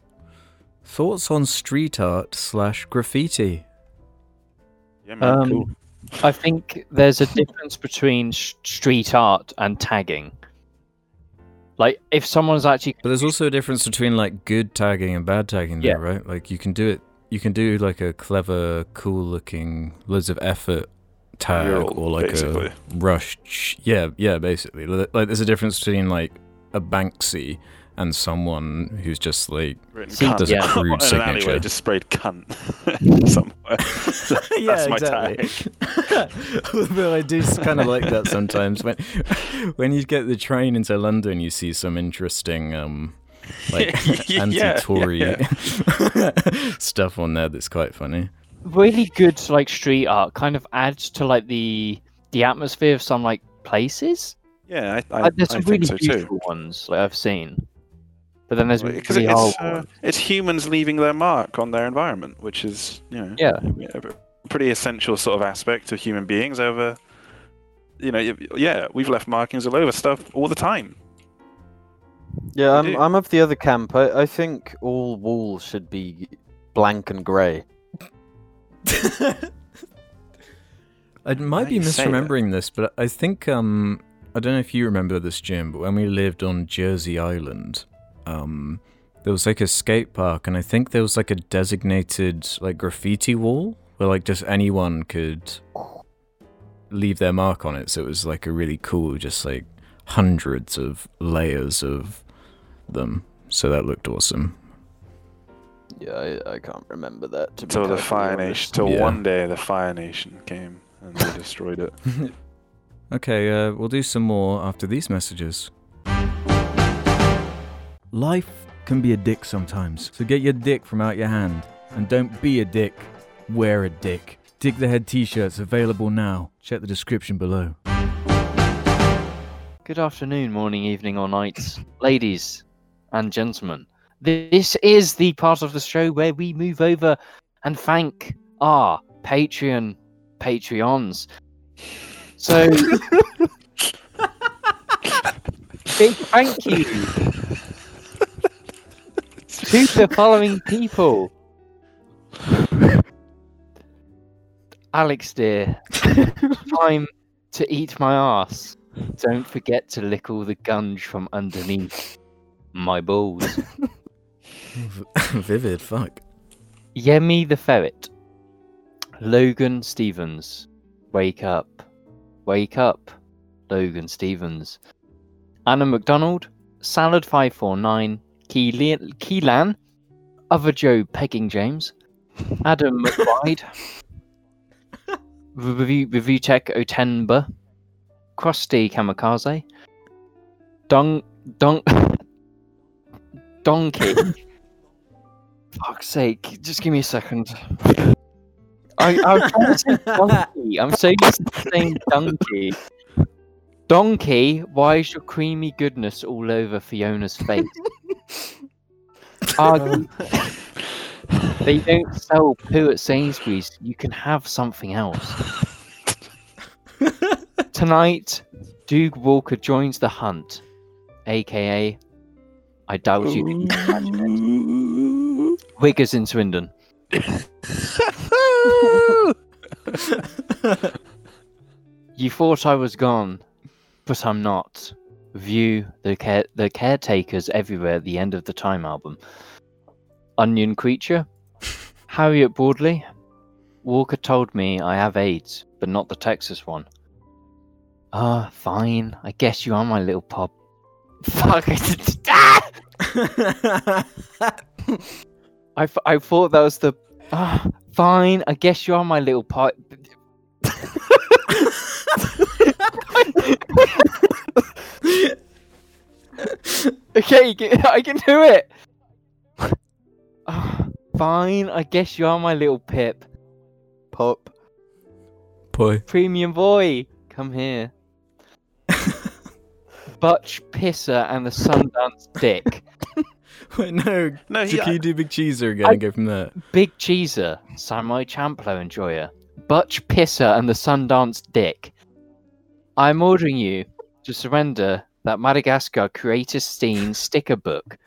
Thoughts on street art slash graffiti? Yeah, man, Um, cool. I think there's a difference between sh- street art and tagging. Like if someone's actually But there's also a difference between like good tagging and bad tagging, though, Yeah. right? Like you can do it. You can do like a clever, cool-looking, loads of effort tag, Mural, or like basically. a rush. Yeah, yeah, basically. Like there's a difference between like a Banksy and someone who's just like Written see, cunt does a yeah. crude in an signature. alleyway, just sprayed cunt <laughs> somewhere. <laughs> That's my tag. <laughs> but I do kind of like that sometimes when when you get the train into London, you see some interesting um like <laughs> anti-Tory yeah, <laughs> stuff on there that's quite funny. really good like street art kind of adds to like the the atmosphere of some like places. Yeah, I, I, Like, there's I some think really so too. beautiful ones like I've seen, but then there's Because really it's, uh, it's humans leaving their mark on their environment, which is, you know, Yeah. a pretty essential sort of aspect of human beings over, you know, yeah, we've left markings all over stuff all the time. Yeah, I I'm, do. I'm of the other camp. I, I think all walls should be blank and grey. <laughs> I might Now be you say that. misremembering this, but I think um I don't know if you remember this, Jim, but when we lived on Jersey Island, um there was like a skate park, and I think there was like a designated like graffiti wall where like just anyone could leave their mark on it. So it was like a really cool, just like hundreds of layers of them. So that looked awesome. Yeah, I, I can't remember that. To be Till the Fire honest. Nation, till Yeah. one day the Fire Nation came and they <laughs> destroyed it. <laughs> Okay, uh, we'll do some more after these messages. Life can be a dick sometimes, so get your dick from out your hand. And don't be a dick, wear a dick. Dick the Head t shirts available now. Check the description below. Good afternoon, morning, evening, or night, ladies and gentlemen. This is the part of the show where we move over and thank our Patreon Patreons. So, <laughs> big thank you to the following people. Alex, dear, <laughs> time to eat my ass. Don't forget to lick all the gunge from underneath my balls. <laughs> <laughs> Vivid, fuck. Yemi the ferret. Logan Stevens. Wake up. Wake up. Logan Stevens. Anna McDonald. Salad549. Keelan. Keelan. Other Joe Pegging James. Adam <laughs> McBride. Review, Review Tech Otenba. Krusty Kamikaze. Dong. Dong. Donkey. Fuck's sake, just give me a second. I, I'm trying to say donkey. I'm so used to saying donkey. Donkey, why is your creamy goodness all over Fiona's face? Argue. they don't sell poo at Sainsbury's. You can have something else. <laughs> Tonight, Duke Walker joins the hunt, aka, I doubt you can imagine it. Wiggers in Swindon. <laughs> You thought I was gone, but I'm not. View the care the caretakers everywhere at the end of the Time album. Onion creature, Harriet Broadley. Walker told me I have AIDS, but not the Texas one. Ah, fine. I guess you are my little pop. <laughs> Fuck! <laughs> Ah! <laughs> I, I thought that was the. Ah, fine. I guess you are my little pot. <laughs> okay, <laughs> I can do it. <sighs> Ah, fine. I guess you are my little pip. Pop. Boy. Premium boy, come here. Butch Pisser and the Sundance Dick. <laughs> Wait, no. No, he, Can you do Big Cheeser again I- and go from there? Big Cheeser, Samurai Champloo enjoyer. Butch Pisser and the Sundance Dick. I'm ordering you to surrender that Madagascar Creator Steen sticker book.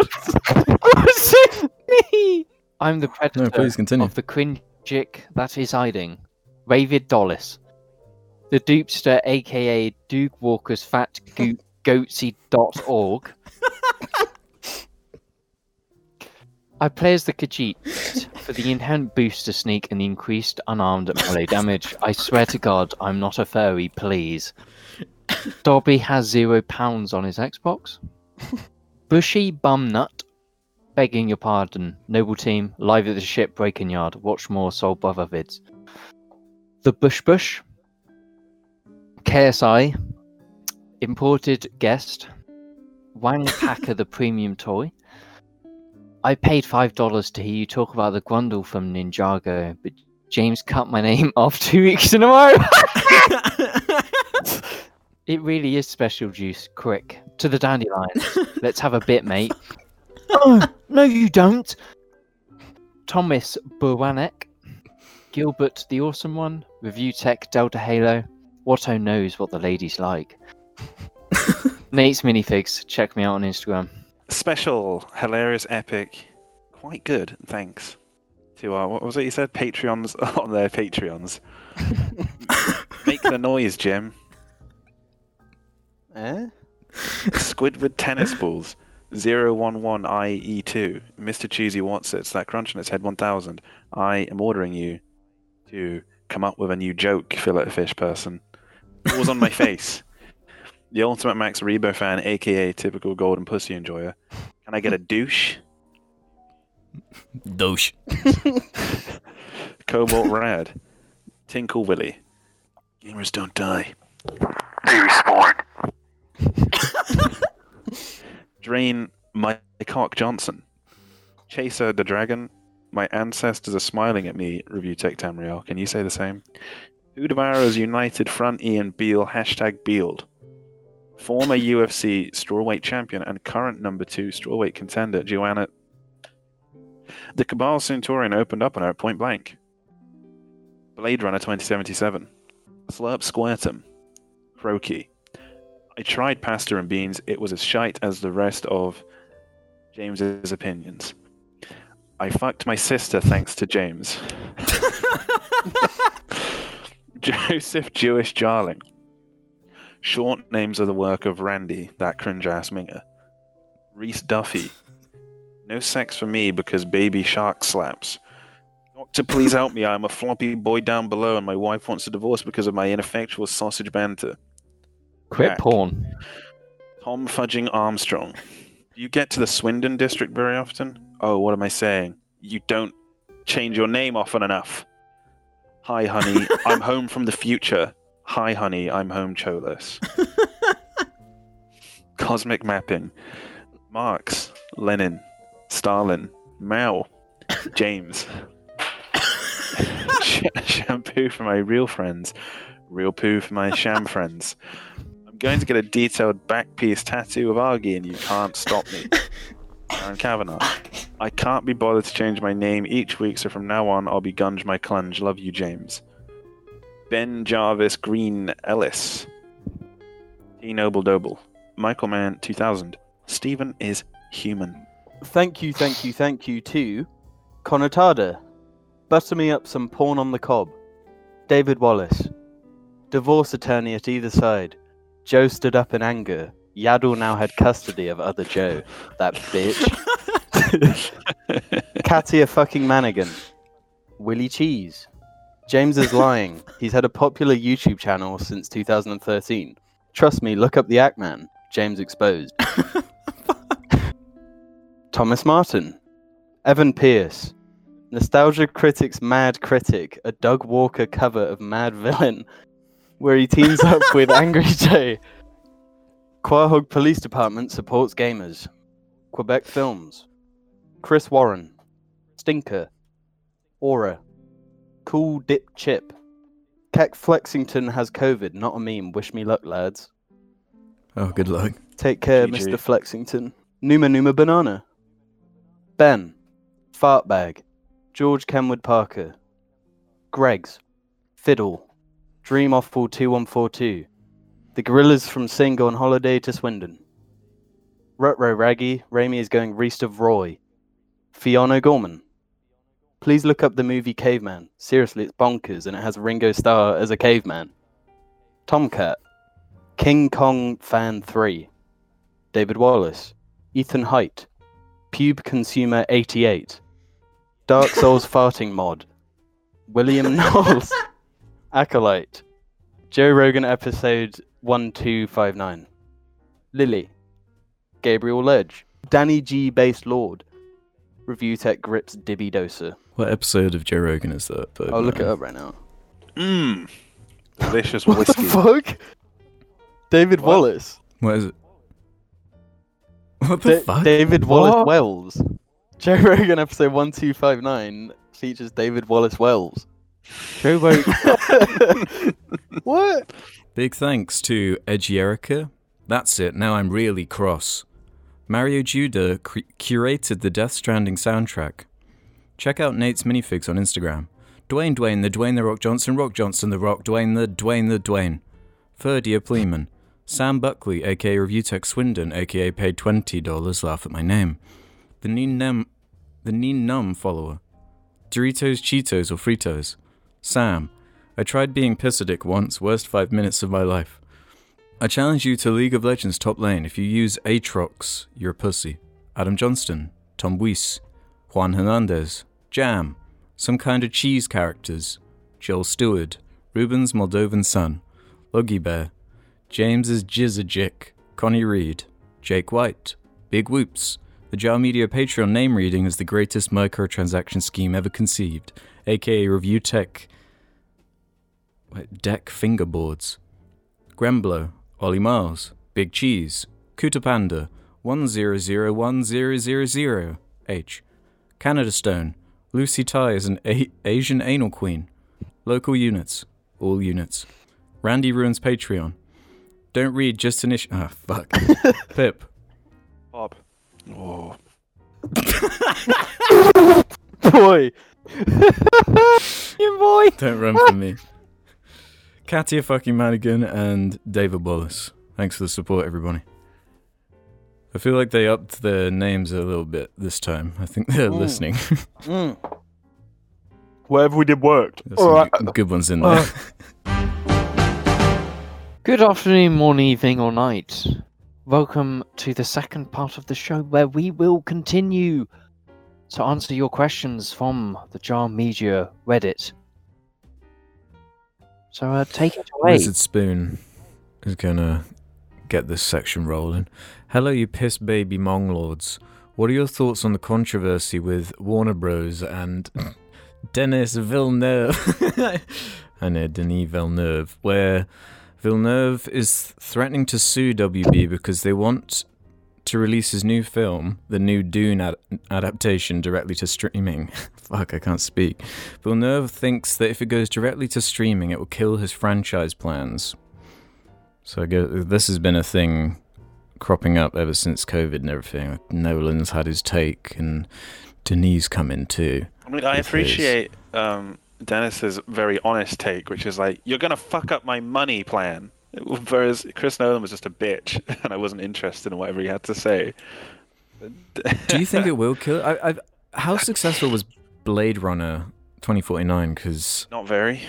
What's it me? I'm the predator No, please continue. of the Quinjic that is hiding. Ravid Dollis. The Dupester, aka Duke Walker's Fat Go- <laughs> Goatsy.org. I play as the Khajiit for the inherent booster sneak and the increased unarmed melee damage. I swear to God, I'm not a furry, please. Dobby has zero pounds on his Xbox. Bushy Bumnut, begging your pardon. Noble team, live at the ship breaking yard. Watch more Soul Brother vids. The Bush Bush, KSI, imported guest, Wang Packer the premium toy. I paid five dollars to hear you talk about the Grundle from Ninjago, but James cut my name <laughs> off two weeks in a row. <laughs> it really is special juice. Quick to the dandelions. <laughs> Let's have a bit, mate. oh, no, you don't. Thomas Burwanek, Gilbert the Awesome One, Review Tech Delta Halo. Watto knows what the ladies like. <laughs> Nate's minifigs. Check me out on Instagram. special, hilarious, epic, quite good. Thanks to our what was it you said? Patreons <laughs> on their Patreons. <laughs> Make the noise, Jim. Eh? Squidward tennis balls. 011IE2. Mr. Cheesy What's It's that crunch in its head 1000. I am ordering you to come up with a new joke, fillet fish person. What was on my <laughs> face? The Ultimate Max Rebo fan, aka typical golden pussy enjoyer. Can I get a douche? <laughs> Douche. <laughs> Cobalt Rad. Tinkle Willy. Gamers don't die. They respawn. Drain my cock Johnson. Chaser the Dragon. My ancestors are smiling at me, review Tech Tamriel. Can you say the same? Who United Front Ian Beale, hashtag Beald. Former UFC strawweight champion and current number two strawweight contender, Joanna. The Cabal Centurion opened up on her at point blank. Blade Runner 2077. Slurp Squirtum. Croaky. I tried pasta and beans. It was as shite as the rest of James's opinions. I fucked my sister thanks to James. <laughs> Joseph Jewish Jarling. Short names are the work of Randy, that cringe ass minger. Reese Duffy. No sex for me because baby shark slaps. Doctor, please help me. I'm a floppy boy down below, and my wife wants a divorce because of my ineffectual sausage banter. Quit Jack. porn. Tom Fudging Armstrong. Do you get to the Swindon district very often? Oh, what am I saying? You don't change your name often enough. Hi, honey. I'm home from the future. Hi, honey. I'm home Cholas. <laughs> Cosmic mapping. Marx. Lenin. Stalin. Mao. James. Sh- <laughs> <laughs> shampoo for my real friends. Real poo for my sham friends. I'm going to get a detailed back piece tattoo of Argy and you can't stop me. Aaron Kavanagh. I can't be bothered to change my name each week, so from now on I'll be Gunge My Clunge. Love you, James. Ben Jarvis Green Ellis. T Noble Doble. Michael Mann 2000. Stephen is human. Thank you, thank you, thank you to Connotada. Butter me up some porn on the cob. David Wallace. Divorce attorney at either side. Joe stood up in anger. Yaddle now had custody of other Joe. That bitch. <laughs> Katia fucking Madigan. Willie Cheese. James is lying. He's had a popular YouTube channel since 2013. Trust me, look up the Act Man. James exposed. <laughs> Thomas Martin. Evan Pierce. Nostalgia Critic's Mad Critic, a Doug Walker cover of Mad Villain, where he teams up with Angry <laughs> Joe. Quahog Police Department supports gamers. Quebec Films. Chris Warren. Stinker. Aura. Cool Dip Chip. Keck Flexington has COVID, not a meme. Wish me luck, lads. Oh, good luck. Take care, GG. Mr. Flexington. Numa Numa Banana. Ben. Fartbag. George Kenwood Parker. Greg's. Fiddle. Dream Offball 2142. The Gorillas from Sing on holiday to Swindon. Rutro Raggy. Raimi is going Reest of Roy. Fiona Gorman. Please look up the movie Caveman. Seriously, it's bonkers and it has Ringo Starr as a caveman. Tomcat. King Kong Fan 3. David Wallace. Ethan Height. Pube Consumer 88. Dark Souls <laughs> Farting Mod. William <laughs> Knowles. Acolyte. Joe Rogan episode 1259. Lily. Gabriel Ledge. Danny G. Based Lord. Review Tech Grips Dibby Doser. What episode of Joe Rogan is that? But, I'll look it up right now. Mmm. Delicious What whiskey. the fuck? David What? Wallace. What is it? What the Da- fuck? David Wallace What? Wells. Joe Rogan episode 1259 features David Wallace Wells. Joe Rogan. <laughs> what? Big thanks to Edgy Erica. That's it, now I'm really cross. Mario Judah cre- curated the Death Stranding soundtrack. Check out Nate's minifigs on Instagram. Dwayne Dwayne, the Dwayne the Rock Johnson, Rock Johnson the Rock, Dwayne the Dwayne the Dwayne. Ferdia Pleeman. Sam Buckley, aka Review Tech Swindon, aka paid $20, laugh at my name. The Neen Nem, the Neen Num follower. Doritos, Cheetos, or Fritos. Sam. I tried being Pissadic once, worst five minutes of my life. I challenge you to League of Legends top lane. If you use Aatrox, you're a pussy. Adam Johnston, Tom Weiss, Juan Hernandez, Jam, some kind of cheese characters, Joel Stewart, Ruben's Moldovan son, Luggy Bear, James's Jizzajik, Connie Reed, Jake White, Big Whoops. The Jar Media Patreon name reading is the greatest microtransaction scheme ever conceived, aka Review Tech Deck Fingerboards. Gremblo, Ollie Miles, Big Cheese, Kuta Panda, 1001000H, Canada Stone, Lucy Ty is an a- Asian anal queen. Local units, all units. Randy Ruins Patreon. Don't read, just initial. Ah, fuck. <laughs> Pip. Bob. Oh. <laughs> boy. <laughs> Your boy. Don't run from me. Katia fucking Madigan and David Wallace. Thanks for the support, everybody. I feel like they upped their names a little bit this time. I think they're Mm. listening. <laughs> Mm. Whatever we did worked. There's Alright. good, good ones in there. Good afternoon, morning, evening, or night. Welcome to the second part of the show where we will continue to answer your questions from the Jar Media Reddit. So uh, take it away. Wizard Spoon is gonna get this section rolling. Hello, you piss baby monglords. What are your thoughts on the controversy with Warner Bros. and <coughs> Denis Villeneuve? <laughs> I know, Denis Villeneuve, where Villeneuve is threatening to sue WB because they want to release his new film, the new Dune ad- adaptation, directly to streaming. <laughs> Fuck, I can't speak. Villeneuve thinks that if it goes directly to streaming, it will kill his franchise plans. So I guess this has been a thing cropping up ever since COVID and everything. Nolan's had his take, and Denis come in too. I mean, I appreciate um, Denis's very honest take, which is like, "You're gonna fuck up my money plan." Whereas Chris Nolan was just a bitch, <laughs> and I wasn't interested in whatever he had to say. Do you think <laughs> it will kill? I, I, how successful was Blade Runner 2049? Because Not very.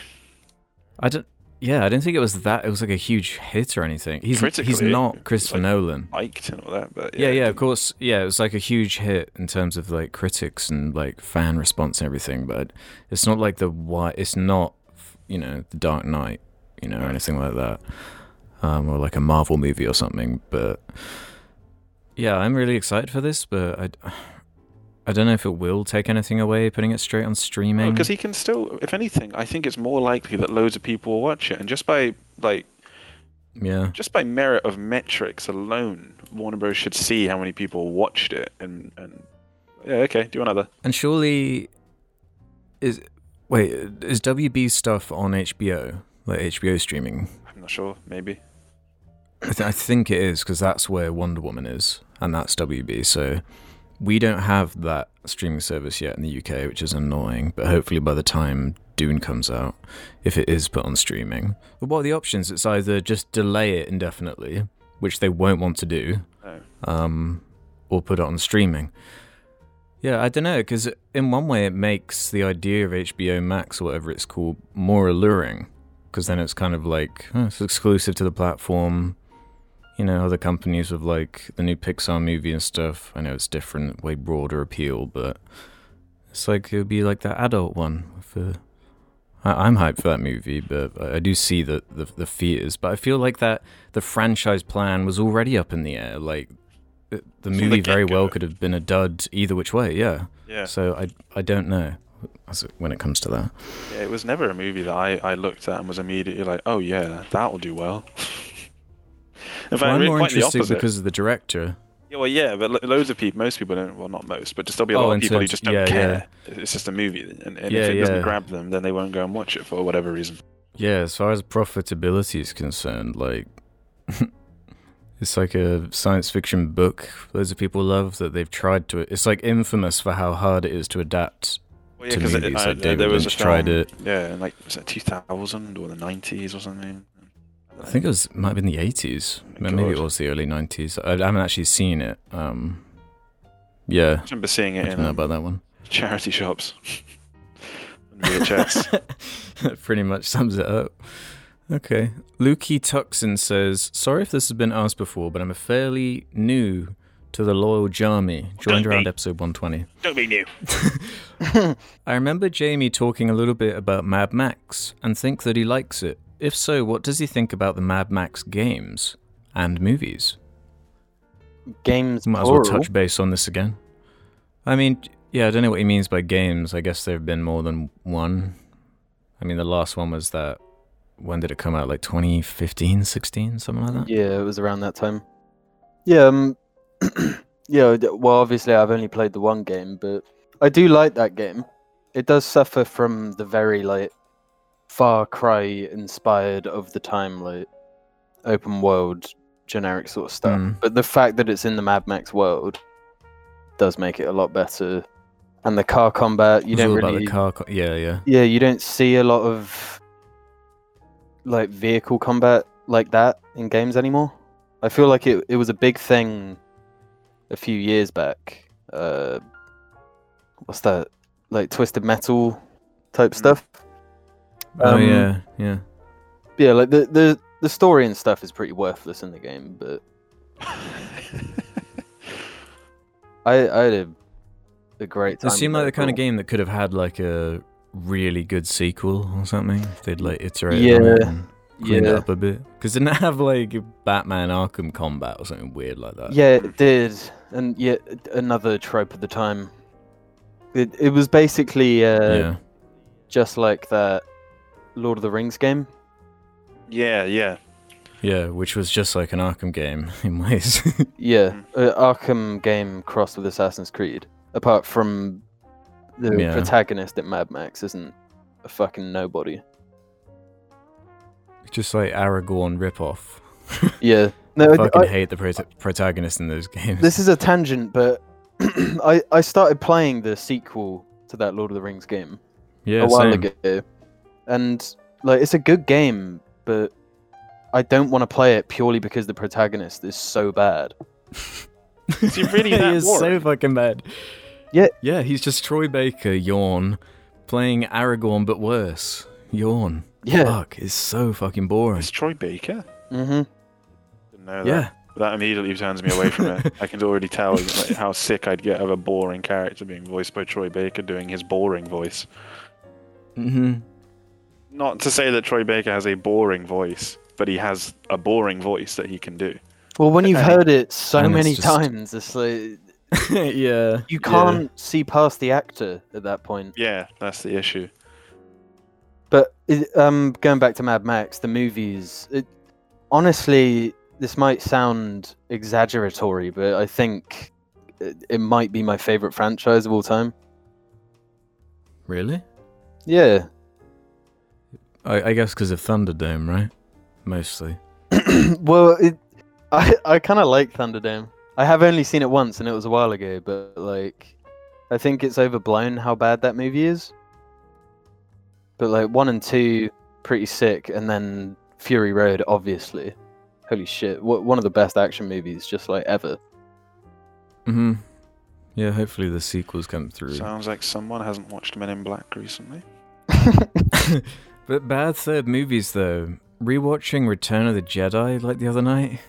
I don't. Yeah, I don't think it was that. It was like a huge hit or anything. He's he's not Christopher like- Nolan. liked and all that, but Yeah, it yeah, of course. Yeah, it was like a huge hit in terms of like critics and like fan response and everything. But it's not like the why. It's not, you know, the Dark Knight, you know, or anything like that, um, or like a Marvel movie or something. But yeah, I'm really excited for this. But I, I don't know if it will take anything away putting it straight on streaming. because he can still. If anything, I think it's more likely that loads of people will watch it, and just by like yeah, just by merit of metrics alone, Warner Bros. should see how many people watched it, and and yeah, okay, do another. and surely is wait is WB stuff on HBO like HBO streaming? I'm not sure, maybe. I, th- I think it is because that's where Wonder Woman is, and that's WB. So we don't have that streaming service yet in the UK, which is annoying. But hopefully, by the time Dune comes out, if it is put on streaming, well, what are the options? It's either just delay it indefinitely, which they won't want to do, No. um, or put it on streaming. Yeah, I don't know, because in one way it makes the idea of HBO Max or whatever it's called more alluring, because then it's kind of like oh, it's exclusive to the platform. You know, other companies with like the new Pixar movie and stuff. I know it's different, way broader appeal, but it's like it would be like that adult one. For I, I'm hyped for that movie, but I, do see the, the the fears. But I feel like that the franchise plan was already up in the air. Like the, the From the movie very well could have been a dud either which way. Yeah. Yeah. So I I don't know when it comes to that. Yeah, it was never a movie that I, I looked at and was immediately like, oh yeah, that'll do well. <laughs> In fact, Well, I'm really more interested because of the director. Yeah, well, yeah, but loads of people, most people don't. Well, not most, but just there'll be a Oh, lot in of people who just don't yeah, care. It's just a movie, and, and Yeah, if it yeah. doesn't grab them, then they won't go and watch it for whatever reason. Yeah, as far as profitability is concerned, like <laughs> it's like a science fiction book. Loads of people love that they've tried to. It's like infamous for how hard it is to adapt Well, yeah, to 'cause it- movies. I- like David there was Lynch a tried film- it. Yeah, in like was it 2000 or the 90s or something? I think it was might have been the eighties. Maybe it was the early nineties. I, haven't actually seen it. Um, yeah, I remember seeing it. I don't in know about that one. charity shops. <laughs> That <laughs> pretty much sums it up. Okay. Lukey Tuxin says, Sorry if this has been asked before, but I'm a fairly new to the loyal Jarmy. Joined Don't around be. episode 120. Don't be new. <laughs> I remember Jamie talking a little bit about Mad Max and think that he likes it. If so, what does he think about the Mad Max games and movies? Games Might as well touch base on this again. I mean, yeah, I don't know what he means by games. I guess there have been more than one. I mean, the last one was that. When did it come out? Like 2015, 16, something like that? Yeah, it was around that time. Yeah, um, <clears throat> yeah. Well, obviously, I've only played the one game, but I do like that game. It does suffer from the very like Far Cry inspired of the time, like open world generic sort of stuff. Mm. But the fact that it's in the Mad Max world does make it a lot better. and the car combat. You don't all really, car. Co- yeah, yeah. yeah, you don't see a lot of like vehicle combat like that in games anymore. I feel like it, it was a big thing a few years back. Uh, what's that? Like Twisted Metal type Mm. stuff. Oh Um, yeah, yeah. Yeah, like the, the the story and stuff is pretty worthless in the game, but <laughs> I I had a, a great time. It seemed like the kind of game that could have had like a really good sequel or something. If they'd like iterated on it Yeah, and cleaned it up a bit. Because didn't it have like Batman Arkham combat or something weird like that? Yeah, it did, and yet another trope of the time. It it was basically uh, yeah. just like that Lord of the Rings game. yeah, yeah. Yeah, which was just like an Arkham game <laughs> in ways. <laughs> Yeah, Mm. uh, Arkham game crossed with Assassin's Creed. Apart from the Yeah. protagonist at Mad Max isn't a fucking nobody. just like Aragorn ripoff. <laughs> Yeah, no, I I- fucking I- hate the prota- protagonist in those games. this is a tangent, but <clears throat> I I started playing the sequel to that Lord of the Rings game yeah, a while same. ago, and like it's a good game, but I don't want to play it purely because the protagonist is so bad. <laughs> Is he really <laughs> he that is so fucking bad. Yeah. Yeah, he's just Troy Baker, yawn, playing Aragorn but worse. Yawn. Yeah. Fuck, it's so fucking boring. It's Troy Baker. Mm-hmm. Didn't know that. Yeah. That immediately turns me away from it. <laughs> I can already tell like, how sick I'd get of a boring character being voiced by Troy Baker doing his boring voice. hmm Not to say that Troy Baker has a boring voice, but he has a boring voice that he can do. Well, when you've heard it so And it's many just- times, it's like <laughs> yeah. you can't see past the actor at that point. Yeah, that's the issue. But it, um, going back to Mad Max, the movies. It, honestly, this might sound exaggeratory, but I think it, it might be my favorite franchise of all time. Really? Yeah. I, I guess because of Thunderdome, right? Mostly. <coughs> well, it, I I kind of like Thunderdome. I have only seen it once, and it was a while ago. But like, I think it's overblown how bad that movie is. But like one and two, pretty sick, and then Fury Road, obviously. Holy shit! What one of the best action movies, just like ever. hmm Yeah, hopefully the sequels come through. Sounds like someone hasn't watched Men in Black recently. <laughs> <laughs> <laughs> but bad third movies though. Rewatching Return of the Jedi like the other night,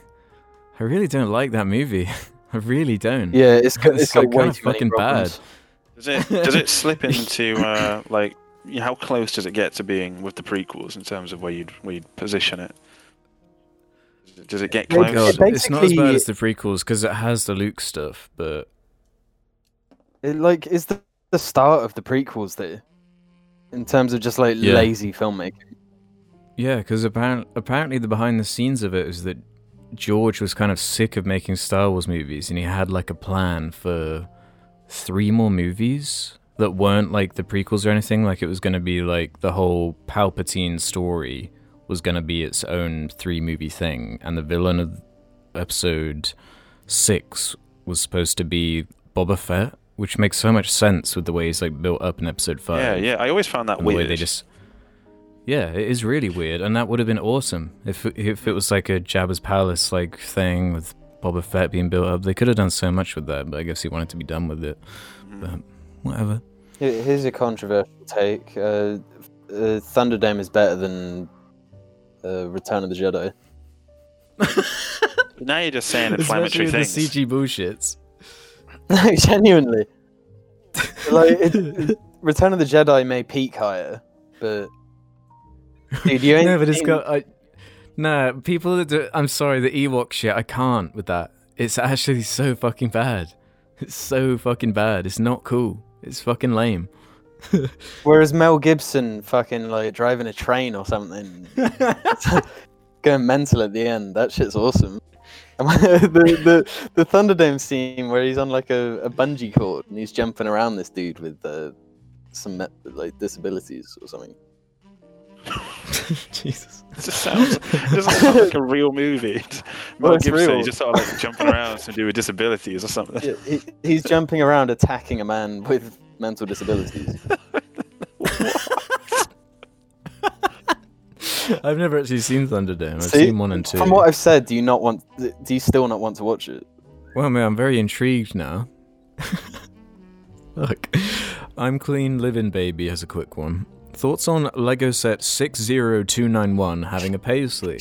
I really don't like that movie. <laughs> I really don't. yeah, it's got It's it's got like way kinda too many fucking bad. Does it does it slip <laughs> into uh, like how close does it get to being with the prequels in terms of where you'd where you'd position it? Does it- get Yeah, close? it God, it's not as bad as the prequels because it has the Luke stuff, but It like is the the start of the prequels there, in terms of just like Yeah. lazy filmmaking. yeah, because apparent, apparently the behind the scenes of it is that George was kind of sick of making Star Wars movies, and he had like a plan for three more movies that weren't like the prequels or anything. Like it was going to be like the whole Palpatine story was going to be its own three movie thing, and the villain of episode six was supposed to be Boba Fett, which makes so much sense with the way he's like built up in episode five. Yeah, yeah. I always found that and the way weird. they just yeah it is really weird and that would have been awesome if if it was like a Jabba's palace like thing with Boba Fett being built up they could have done so much with that but I guess he wanted to be done with it Mhm. but whatever Here's a controversial take. Uh, uh, Thunderdome is better than uh, Return of the Jedi. <laughs> Now you're just saying <laughs> inflammatory Especially things. the CG bullshits <laughs> No, genuinely. <laughs> Like it, Return of the Jedi may peak higher, but dude, you <laughs> ain't no but it's got I no people that do, I'm sorry the Ewok shit I can't with that it's actually so fucking bad it's so fucking bad it's not cool it's fucking lame Whereas Mel Gibson fucking like driving a train or something, going mental at the end. That shit's awesome. And <laughs> the, the the Thunderdome scene where he's on like a, a bungee cord and he's jumping around this dude with uh, some me- like disabilities or something. <laughs> Jesus It just sounds it doesn't sound like a real movie. <laughs> Well, it's Gibson real. he's just sort of like jumping around to do with disabilities or something. Yeah, he, he's jumping around attacking a man with mental disabilities. <laughs> I've never actually seen Thunderdome. I've See, seen one and two. From what I've said, do you not want? Do you still not want to watch it? Well, man, I'm very intrigued now. <laughs> Look, I'm clean living baby has a quick one. Thoughts on Lego set 60291 having a paisley?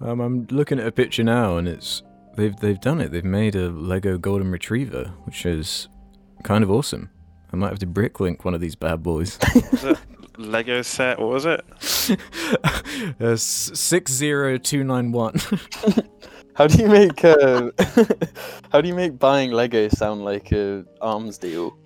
Um, I'm looking at a picture now and it's they've they've done it. They've made a Lego golden retriever, which is kind of awesome. I might have to bricklink one of these bad boys. <laughs> Was it Lego set? What was it? <laughs> uh, 60291. <laughs> How do you make uh, <laughs> How do you make buying Lego sound like a arms deal?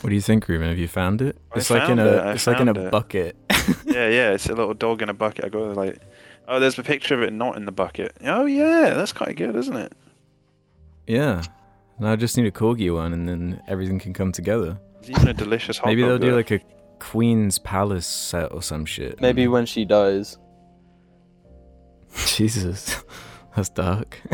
What do you think, Ruben? Have you found it? I It's like in a it, it's like in a it. bucket. yeah, yeah. It's a little dog in a bucket. I got like, oh, there's a picture of it not in the bucket. Oh yeah, that's quite good, isn't it? Yeah. Now I just need a corgi one, and then everything can come together. There's even a delicious hot Maybe they'll do there. like a Queen's Palace set or some shit. Maybe when she dies. <laughs> Jesus, <laughs> that's dark. <laughs>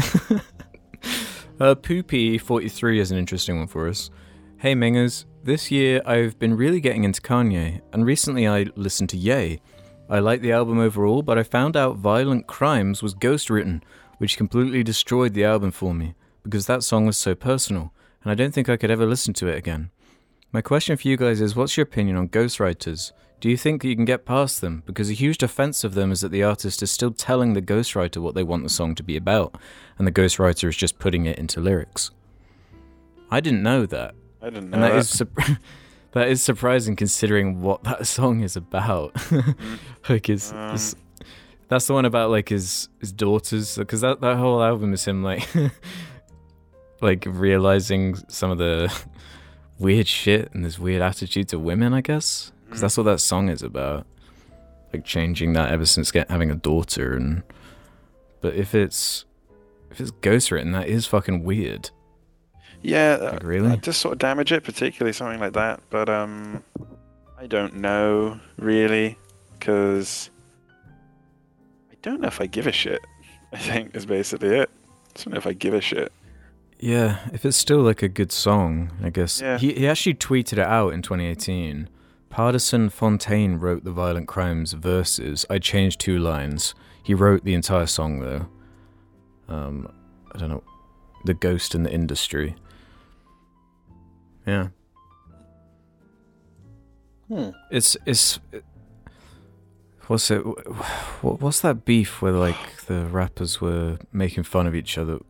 uh, Poopy43 is an interesting one for us. Hey Mingers, this year I've been really getting into Kanye, and recently I listened to Ye. I like the album overall, but I found out Violent Crimes was ghost written, which completely destroyed the album for me, because that song was so personal, and I don't think I could ever listen to it again. My question for you guys is what's your opinion on ghostwriters? Do you think you can get past them? Because a huge defense of them is that the artist is still telling the ghostwriter what they want the song to be about, and the ghostwriter is just putting it into lyrics. I didn't know that, I didn't know and that that. is surp- <laughs> that is surprising considering what that song is about. <laughs> like, it's, mm. it's- that's the one about like his his daughters, because that that whole album is him like <laughs> like realizing some of the <laughs> weird shit and this weird attitude to women, I guess. Because that's what that song is about. Like changing that ever since get, having a daughter, and but if it's if it's ghost written, that is fucking weird. Yeah, Like, uh, really? that just sort of damage it, particularly something like that. But um, I don't know really, because I don't know if I give a shit. <laughs> I think is basically it. I don't know if I give a shit. Yeah, if it's still like a good song, I guess. Yeah. He he actually tweeted it out in 2018. Partisan Fontaine wrote the Violent Crimes verses. I changed two lines. He wrote the entire song though. Um, I don't know, the ghost in the industry. Yeah, Hmm. it's it's. What's it? What's that beef where like the rappers were making fun of each other?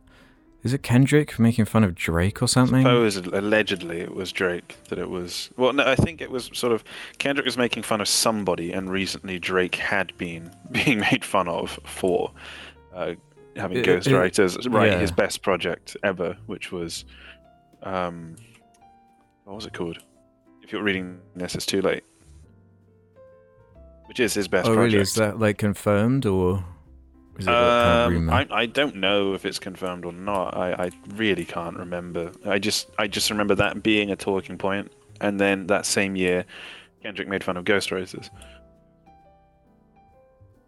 Is it Kendrick making fun of Drake or something? Suppose allegedly it was Drake that it was. Well, no, I think it was sort of Kendrick was making fun of somebody, and recently Drake had been <laughs> being made fun of for uh, having It- it- ghostwriters writing yeah. his best project ever, which was um, what was it called? If you're reading this, it's too late. Which is his best oh, project. really? Is that like confirmed or is it kind of Um. I, I don't know if it's confirmed or not. I, I really can't remember. I just I just remember that being a talking point, and then that same year, Kendrick made fun of ghostwriters.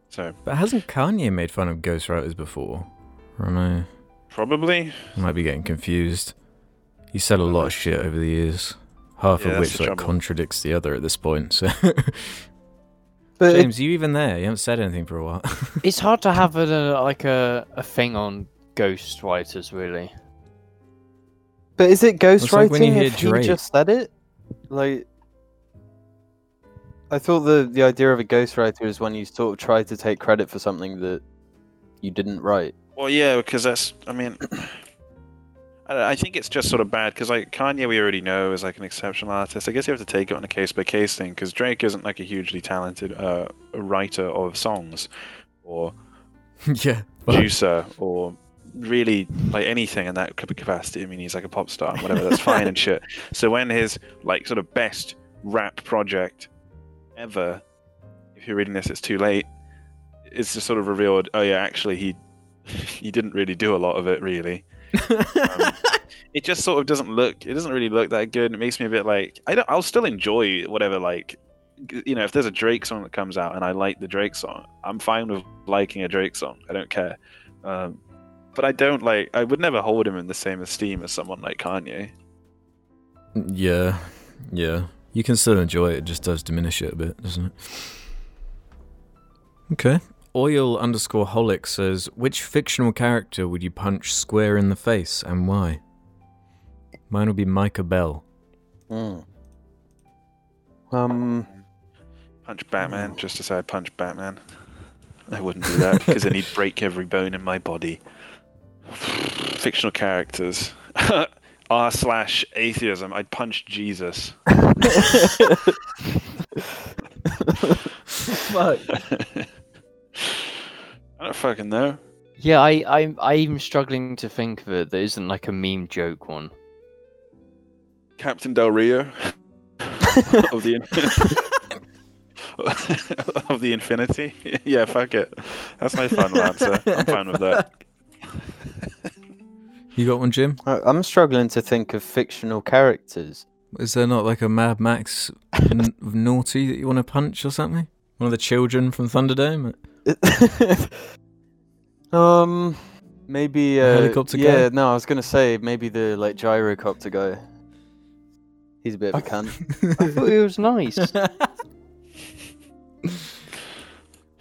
So But hasn't Kanye made fun of Ghost ghostwriters before? Or am I, probably I might be getting confused. He said a lot of shit over the years, half Yeah, of which like trouble. contradicts the other at this point. So, <laughs> But it- James, you even there? You haven't said anything for a while. <laughs> It's hard to have a, like a, a thing on ghost writers, really. But is it It's like when you ghostwriting hear if he just said it? Like, I thought the the idea of a ghostwriter is when you sort of try to take credit for something that you didn't write. well, yeah, because that's I mean. I I think it's just sort of bad because like Kanye, we already know is like an exceptional artist. I guess you have to take it on a case by case thing because Drake isn't like a hugely talented uh, writer of songs, or <laughs> yeah. producer or really like anything in that cap- capacity. I mean, he's like a pop star, whatever. That's fine and <laughs> shit. So when his like sort of best rap project ever, if you're reading this, it's too late. It's just sort of revealed. Oh yeah, actually he <laughs> he didn't really do a lot of it really. Um, it just sort of doesn't look. It doesn't really look that good. It makes me a bit like I don't. I'll still enjoy whatever like. You know, if there's a Drake song that comes out and I like the Drake song, I'm fine with liking a Drake song. I don't care. Um, but I don't like. I would never hold him in the same esteem as someone like Kanye. Yeah, yeah. You can still enjoy it, it just does diminish it a bit, doesn't it? Okay. Oil underscore holic says, which fictional character would you punch square in the face and why? Mine would be Micah Bell. Hmm. Um. Punch Batman, just to say I punch Batman. I wouldn't do that because then he'd break every bone in my body. Fictional characters. <laughs> R slash atheism. I'd punch Jesus. <laughs> <laughs> Fuck. I don't fucking know. Yeah, I, I, I'm struggling to think of it that isn't like a meme joke one. Captain Del Rio <laughs> of the <laughs> of the Infinity. <laughs> yeah, fuck it. That's my final answer. I'm fine with that. You got one, Jim? I- I'm struggling to think of fictional characters. Is there not like a Mad Max n- naughty that you want to punch or something? One of the children from Thunderdome? <laughs> um, maybe uh, helicopter guy? Yeah, no, I was gonna say maybe the like gyrocopter guy. He's a bit of a cunt. <laughs> I thought he was nice. <laughs>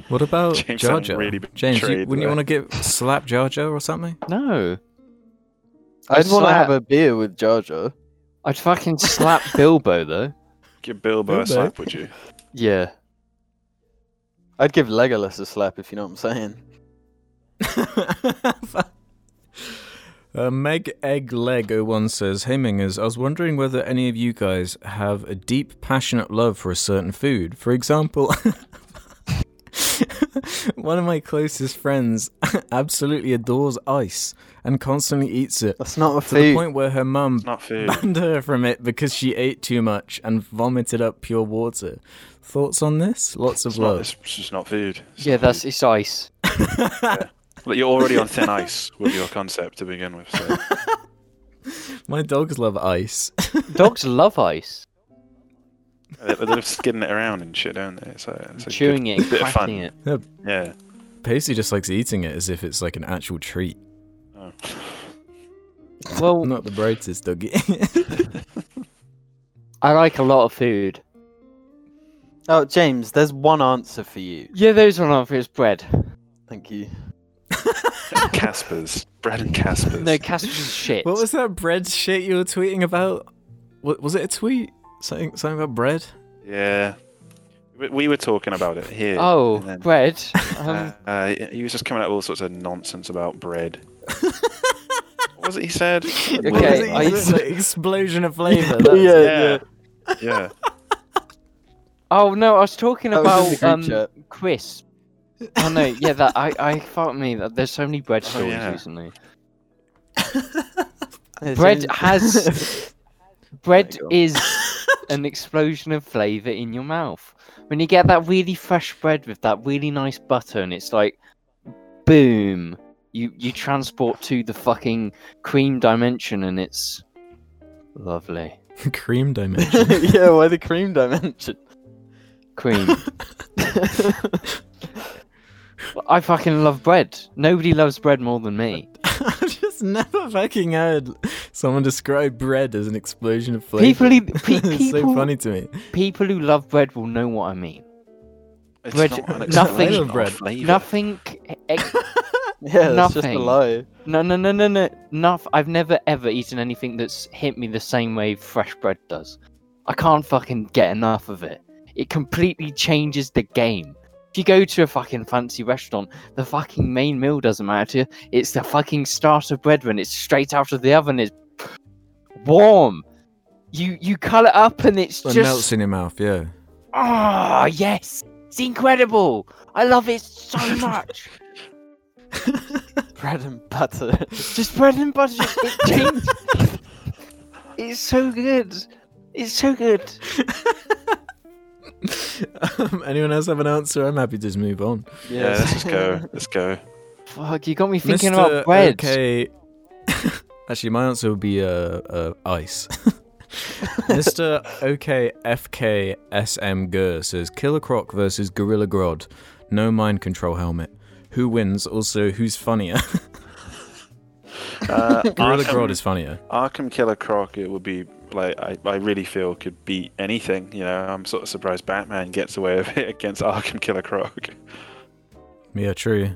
what about James Jar Jar? really James, you, wouldn't you want to get slap Jar Jar or something? No, I'd want to have a beer with Jar Jar. I'd fucking slap Bilbo though. Give Bilbo a slap, would you? Yeah. I'd give Legolas a slap if you know what I'm saying. <laughs> uh, Meg Egg Leg 01 says, Hey Mingers, I was wondering whether any of you guys have a deep, passionate love for a certain food. For example, <laughs> one of my closest friends <laughs> absolutely adores ice and constantly eats it. That's not a To the point where her mum It's not food. banned her from it because she ate too much and vomited up pure water. Thoughts on this? Lots of It's, not, love. it's just not food. It's Yeah, not that's food. it's ice. <laughs> But you're already on thin ice with your concept to begin with. So. <laughs> My dogs love ice. <laughs> Dogs love ice. They're, they're skidding it around and shit, don't they? So it's a Chewing good it and bit of cracking fun. it. Yeah. Paisley just likes eating it as if it's like an actual treat. Oh. Well, Not the brightest doggy. I like a lot of food. Oh, James, there's one answer for you. Yeah, there's one off is bread. Thank you. <laughs> Caspers. Bread and Caspers. No, Casper's is shit. what was that bread shit you were tweeting about? What was it a tweet? Something something about bread? Yeah. We- We were talking about it here. Oh, then, bread. <laughs> uh, Um, uh, he was just coming up with all sorts of nonsense about bread. what was it he said? <laughs> What Okay, was it? I- You said, like, explosion of flavour. Yeah, yeah. Yeah. Oh no, I was talking That was in about group um chat. crisp. Oh no, yeah, that I I fuck me. That there's so many bread Oh, stories yeah. recently. <laughs> Bread has <laughs> bread go. is <laughs> an explosion of flavour in your mouth. When you get that really fresh bread with that really nice butter, and it's like, boom, you you transport to the fucking cream dimension, and it's lovely. Cream dimension. yeah, why the cream dimension? Cream. I fucking love bread. Nobody loves bread more than me. <laughs> I've just never fucking heard someone describe bread as an explosion of flavour. People, who- <laughs> pe- it's so funny to me. people who love bread will know what I mean. It's Bread- not an nothing- of bread. flavour. Nothing. ex- <laughs> Yeah, that's just a Nothing. lie. No, no, no, no, no. Noth- I've never ever eaten anything that's hit me the same way fresh bread does. I can't fucking get enough of it. It completely changes the game. If you go to a fucking fancy restaurant, the fucking main meal doesn't matter to you. It's the fucking starter bread when it's straight out of the oven. It's warm. You you cut it up and it's It just melts in your mouth, yeah. oh yes, it's incredible. I love it so <laughs> much. <laughs> Bread and butter. Just bread and butter. It <laughs> changed. it's so good. It's so good. Um, anyone else have an answer? I'm happy to just move on. Yeah, let's just go. Let's go. Fuck, you got me thinking Mr. about bread. Okay. <laughs> Actually, my answer would be uh, uh ice. <laughs> Mr. OKFK SM Gur says Killer Croc versus Gorilla Grodd. No mind control helmet. Who wins? Also, who's funnier? <laughs> Uh, <laughs> Gorilla Arkham- Grodd is funnier. Arkham Killer Croc, it would be like I, I really feel could beat anything. You know, I'm sort of surprised Batman gets away with it <laughs> against Arkham Killer Croc. Yeah, true.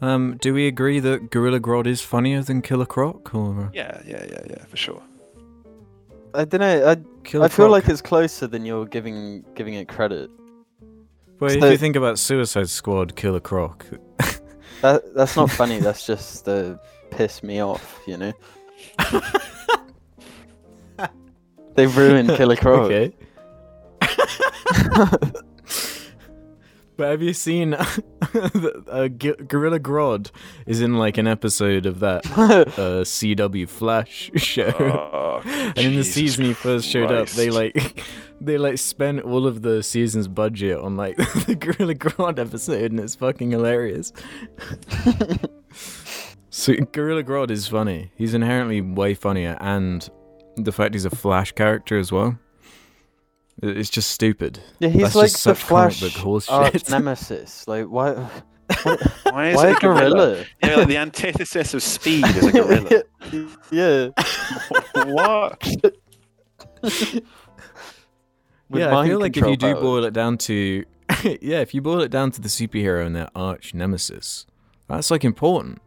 Um, do we agree that Gorilla Grodd is funnier than Killer Croc? Or Yeah, yeah, yeah, yeah, for sure. I don't know. I Killer I feel Croc- like it's closer than you're giving giving it credit. Well, if you think about Suicide Squad, Killer Croc. <laughs> That that's not funny. that's just uh, piss me off. You know. <laughs> They've ruined Killer Croc. Okay. <laughs> But have you seen <laughs> the- uh, G- Gorilla Grodd is in like an episode of that uh, CW Flash show. Oh, and in the season he first showed up, they like they like spent all of the season's budget on like the Gorilla Grodd episode, and it's fucking hilarious. So Gorilla Grodd is funny. He's inherently way funnier, and the fact he's a Flash character as well. It's just stupid. Yeah, he's That's like just the such comic Flash book horse arch shit. <laughs> nemesis. Like why? Why is Why it a gorilla? Yeah, like the antithesis of speed is a <laughs> gorilla. yeah. <laughs> what? yeah, I feel like if you do control boil it down to, yeah, if you boil it down to the superhero and their arch nemesis, that's like important.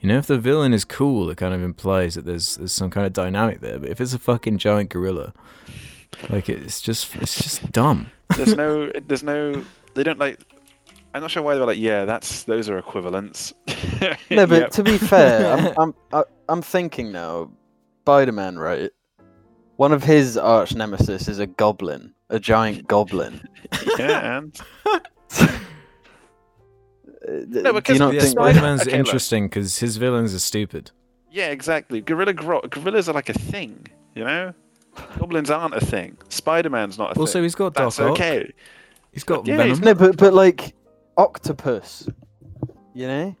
You know, if the villain is cool, it kind of implies that there's there's some kind of dynamic there. But if it's a fucking giant gorilla, like it's just it's just dumb. <laughs> There's no, there's no, they don't like. I'm not sure why they were like, yeah, that's those are equivalents. <laughs> No, but Yep. to be fair, <laughs> I'm I'm I- I'm thinking now, Spider-Man, right? One of his arch nemesis is a goblin, a giant goblin. yeah, and No, do you because not think Spider- Spider Man's okay, interesting because his villains are stupid. yeah, exactly. Gorilla gro- gorillas are like a thing, you know. Goblins aren't a thing. Spider-Man's not a Also, thing. Also, he's got That's Doc Ock. okay. He's got Yeah, Venom. he's No, but but like octopus, you know,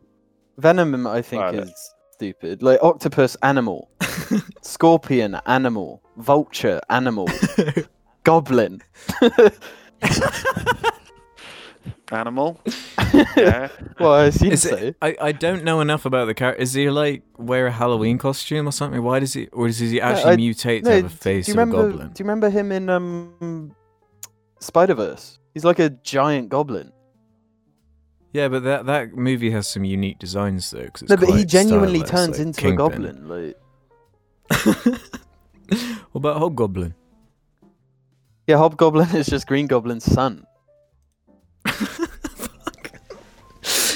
Venom I think Right. is stupid. Like octopus, animal, <laughs> scorpion, animal, vulture, animal, <laughs> goblin. <laughs> Animal. <laughs> Yeah. well, I assume Is so. it, I, I don't know enough about the character. Is he like wear a Halloween costume or something? Why does he, or does he actually I- mutate No, to have a d- face do you of a goblin? Do you remember him in um Spider Verse? He's like a giant goblin. Yeah, but that that movie has some unique designs though. 'cause it's No, but he genuinely stylized, turns like into Kingpin. a goblin. Like, <laughs> what about Hobgoblin? yeah, Hobgoblin <laughs> is just Green Goblin's son.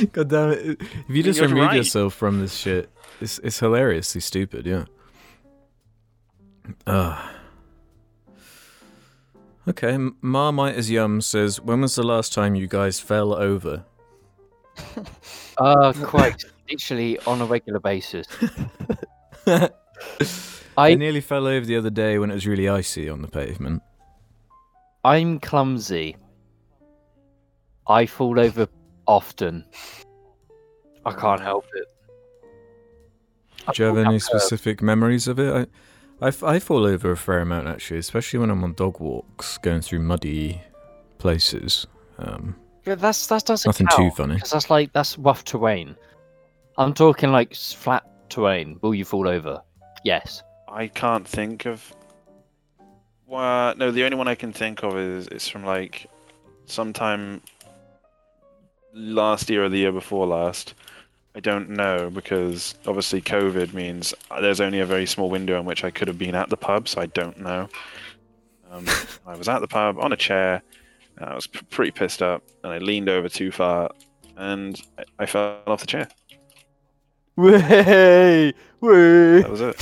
<laughs> God damn it! If you just You're remove right. yourself from this shit, it's it's hilariously stupid. Yeah. Ugh. Okay, M- Marmite as Yum says, "When was the last time you guys fell over?" <laughs> Uh, <laughs> quite literally on a regular basis. I I nearly fell over the other day when it was really icy on the pavement. I'm clumsy. I fall over often. I can't help it. Do you have any specific memories of it? I, I fall over a fair amount actually, especially when I'm on dog walks, going through muddy places. Um, Yeah, that's that doesn't nothing count, too funny. Because that's like that's rough terrain. I'm talking like flat terrain. Will you fall over? Yes. I can't think of. Well, no, the only one I can think of is it's from like sometime last year or the year before last. I don't know because obviously COVID means there's only a very small window in which I could have been at the pub, so I don't know. Um, <laughs> I was at the pub on a chair, and I was p- pretty pissed up, and I leaned over too far, and I, I fell off the chair. Way, way. That was it.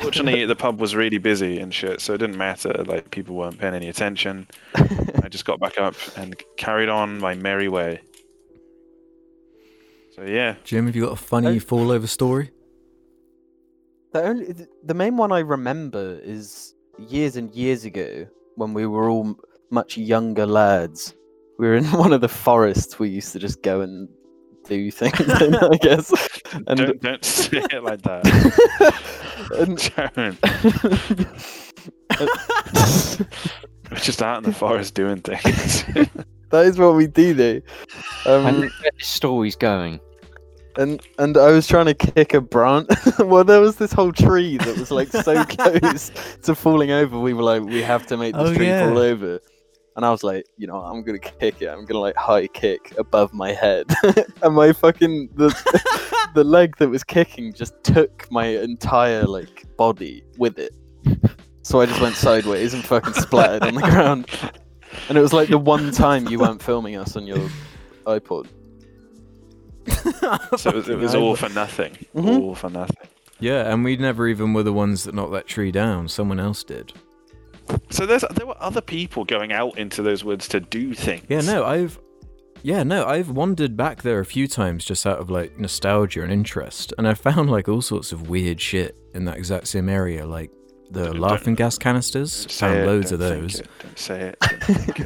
Fortunately, the pub was really busy and shit, so it didn't matter. Like people weren't paying any attention. <laughs> I just got back up and carried on my merry way. So yeah, Jim, have you got a funny I- fall over story? The only, the main one I remember is years and years ago when we were all much younger lads. We were in <laughs> one of the forests. We used to just go and do things. in, <laughs> I guess. <laughs> And don't don't say it like that. and Don't. We're just out in the forest doing things. that is what we do, though. I know Um, where this story's going. And and I was trying to kick a branch. <laughs> well, there was this whole tree that was like so <laughs> close to falling over. We were like, we have to make this Oh, tree yeah. fall over. And I was like, you know, I'm gonna kick it. I'm gonna like high kick above my head, <laughs> and my fucking the the leg that was kicking just took my entire like body with it. So I just went sideways and fucking splattered on the ground. And it was like the one time you weren't filming us on your iPod. <laughs> So it was, it was all for nothing. Mhm. All for nothing. Yeah, and we never even were the ones that knocked that tree down. Someone else did. So there's there were other people going out into those woods to do things. Yeah, no, I've yeah, no, I've wandered back there a few times just out of like nostalgia and interest, and I found like all sorts of weird shit in that exact same area, like the Don't- laughing don't- gas canisters. Don't Found it, loads of don't think those. it, Don't say it. Don't think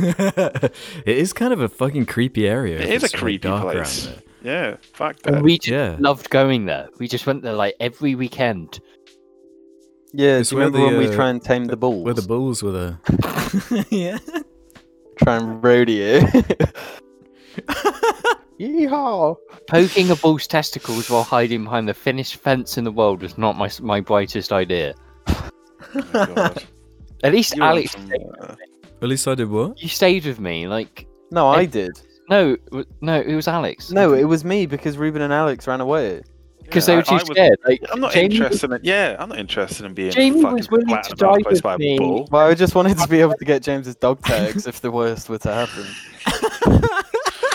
it. <laughs> it is kind of a fucking creepy area. It is a creepy dark place. there. Yeah, fuck And that. we just Yeah. loved going there. We just went there like every weekend. Yeah, It's do you remember the, when we uh, try and tame the bulls? Where the bulls were there. <laughs> yeah. Try and rodeo. <laughs> Yeehaw! Poking a bull's testicles while hiding behind the thinnest fence in the world was not my my brightest idea. Oh. At least You're Alex, some, stayed- uh, At least I did what? you stayed with me. Like No, I did. no, it no, it was Alex. No, it was me because Ruben and Alex ran away. because yeah, they were I- too I was- scared. Like I'm not Jamie interested in. Yeah, I'm not interested in being Jamie fucking was willing to flattened about die place with by a me. bull. Well, I just wanted to be able to get James's dog tags if the worst were to happen. <laughs>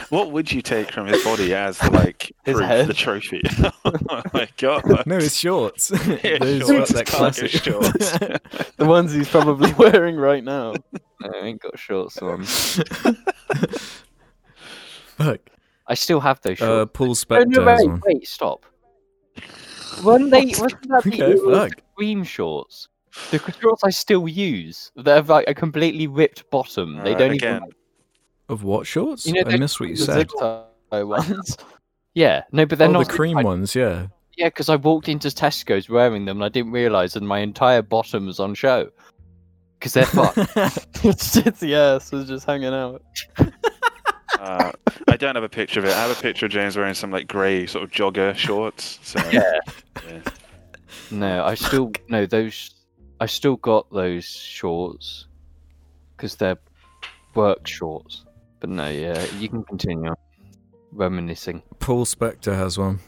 What would you take from his body as like <laughs> His proof, head. the trophy? <laughs> oh my god! No, it's shorts. Yeah, Those shorts, that cargo classic shorts. The ones he's probably wearing right now. I ain't got shorts on. Fuck. I still have those Uh, shorts. Paul no, Spector no, has wait, one. wait, stop. When <laughs> they wasn't that the <laughs> Okay, Eagle shorts? The shorts I still use. They have like a completely ripped bottom. They Uh, don't again. even. Of what shorts? You know, I the- missed what you The said. zip <laughs> ones. Yeah, no, but they're oh, not the cream I- ones, yeah. Yeah, because I walked into Tesco's wearing them and I didn't realise, and my entire bottom was on show. Because they're fucked. Shitty ass was just hanging out. <laughs> Uh, I don't have a picture of it. I have a picture of James wearing some like grey sort of jogger shorts. So Yeah. yeah. no, I still no those. I still got those shorts because they're work shorts. But no, yeah, you can continue reminiscing. Paul Spector has one.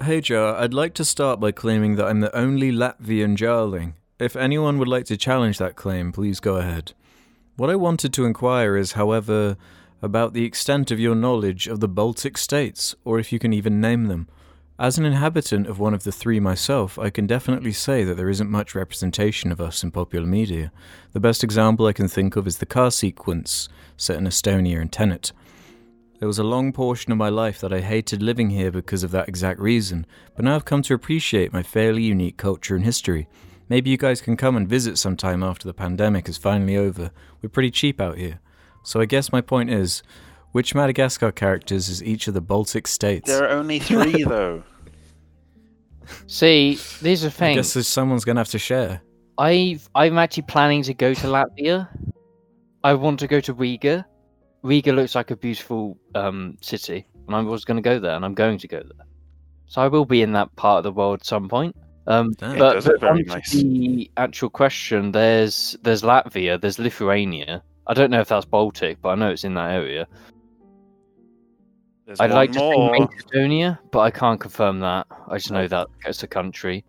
Hey Jar, I'd like to start by claiming that I'm the only Latvian Jarling. If anyone would like to challenge that claim, please go ahead. What I wanted to inquire is, however, about the extent of your knowledge of the Baltic states, or if you can even name them. As an inhabitant of one of the three myself, I can definitely say that there isn't much representation of us in popular media. The best example I can think of is the car sequence set in Estonia and Tenet. There was a long portion of my life that I hated living here because of that exact reason, but now I've come to appreciate my fairly unique culture and history. Maybe you guys can come and visit sometime after the pandemic is finally over. We're pretty cheap out here. So I guess my point is, which Madagascar characters is each of the Baltic states? There are only three <laughs> though. See, there's a I thing. guess there's someone's gonna have to share. I've I'm actually planning to go to Latvia. I want to go to Riga. Riga looks like a beautiful um, city, and I was going to go there, and I'm going to go there. So I will be in that part of the world at some point. Um, Damn. But but very nice. the actual question, there's there's Latvia, there's Lithuania. I don't know if that's Baltic, but I know it's in that area. There's I'd one like to think more. Macedonia, but I can't confirm that. I just know that it's a country.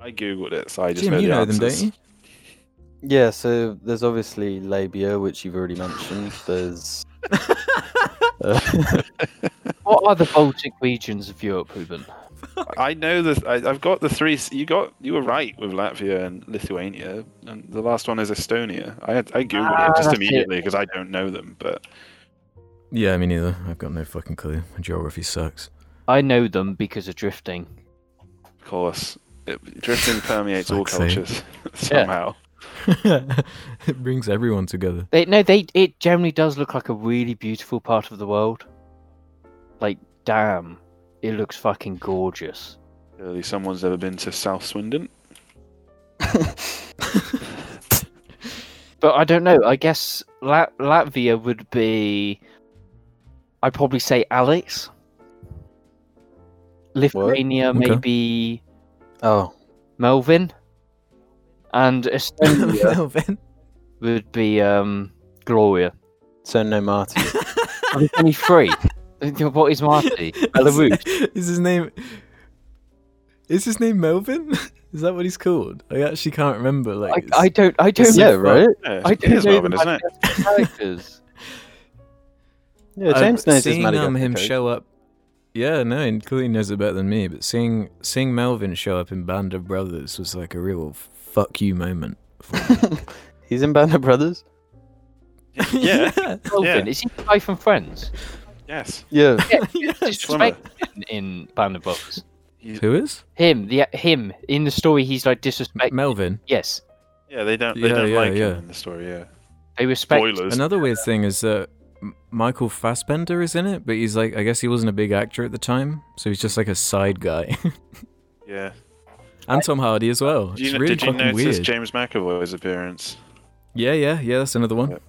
I googled it, so I just Jim, know you the know them, answers. don't you? Yeah, so there's obviously labia, which you've already mentioned. <laughs> There's. <laughs> Uh, <laughs> What are the Baltic regions of Europe, Ruben? <laughs> I know that I, I've got the three. You got you were right with Latvia and Lithuania, and the last one is Estonia. I had, I googled Ah, it just immediately because I don't know them, but Yeah, me neither. I've got no fucking clue. My geography sucks. I know them because of drifting. of course, it, drifting permeates all cultures <laughs> somehow. <laughs> it brings everyone together. They no, they it generally does look like a really beautiful part of the world. Like, damn, it looks fucking gorgeous. Clearly, someone's ever been to South Swindon. But I don't know. I guess Lat- Latvia would be. I'd probably say Alex. Lithuania, Okay. maybe Oh, Melvin. And Estonia <laughs> Melvin. would be um, Gloria. so no Marty. <laughs> There's only three. <laughs> what is Marty? <laughs> Belarus. Is his name? Is his name Melvin? <laughs> Is that what he's called? I actually can't remember. Like, I, I don't. I don't. It's yeah, right. Yeah, I it don't is know Melvin, isn't it? Madagascar characters. Yeah, Uh, James knows his seeing um, him code. show up. Yeah, no, and clearly knows it better than me. But seeing seeing Melvin show up in Band of Brothers was like a real fuck you moment. for me. He's in Band of Brothers. Yeah. Melvin, is he the guy from Friends? Yes. Yeah. Yeah, <laughs> Schwimmer. In, in Band of Brothers. Who is Him, the him in the story, he's like disrespected. Melvin? yes, yeah, they don't. They Yeah, don't yeah, like yeah. him in the story. Yeah. they respect. Spoilers. Another weird thing is that Michael Fassbender is in it, but he's like, I guess he wasn't a big actor at the time, so he's just like a side guy. <laughs> Yeah. and Tom Hardy as well. Did you, it's kn- really did you fucking notice weird. James McAvoy's appearance? Yeah, yeah, yeah. That's another one. Yep.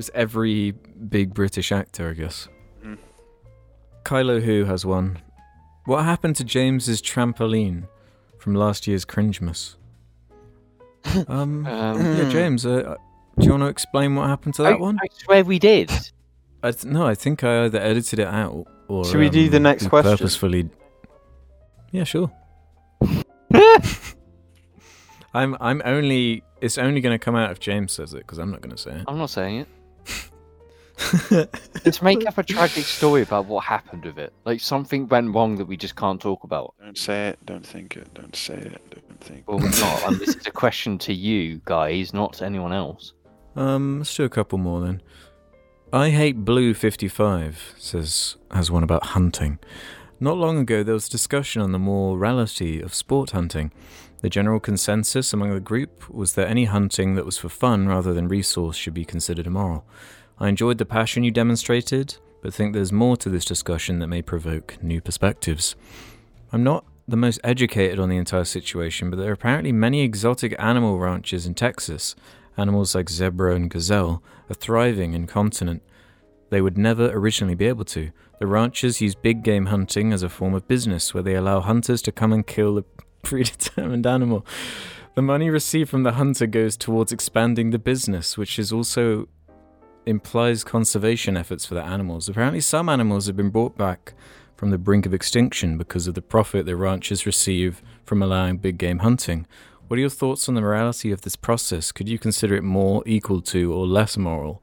Just every big British actor, I guess. Mhm. Kylo Who has one. What happened to James's trampoline from last year's Cringemas? <laughs> Um, Um, yeah, James, uh, do you want to explain what happened to that I, one? I swear we did. I th- no, I think I either edited it out or. Should we do um, the next we question? Purposefully. Yeah, sure. <laughs> I'm. I'm only. It's only going to come out if James says it because I'm not going to say it. I'm not saying it. It. <laughs> Let's make up a tragic story about what happened with it. Like something went wrong that we just can't talk about. Don't say it. Don't think it. Don't say it. Don't think. Well, we're not. And this is a question to you guys, not to anyone else. Um, let's do a couple more then. I hate blue 55 says has one about hunting. Not long ago there was discussion on the morality of sport hunting. The general consensus among the group was that any hunting that was for fun rather than resource should be considered immoral. I enjoyed the passion you demonstrated, but think there's more to this discussion that may provoke new perspectives. I'm not the most educated on the entire situation, but there are apparently many exotic animal ranches in Texas animals like zebra and gazelle are thriving in continent they would never originally be able to. The ranchers use big game hunting as a form of business where they allow hunters to come and kill the <laughs> predetermined animal. The money received from the hunter goes towards expanding the business, which is also implies conservation efforts for the animals. Apparently some animals have been brought back from the brink of extinction because of the profit the ranchers receive from allowing big game hunting. What are your thoughts on the morality of this process? Could you consider it more equal to or less moral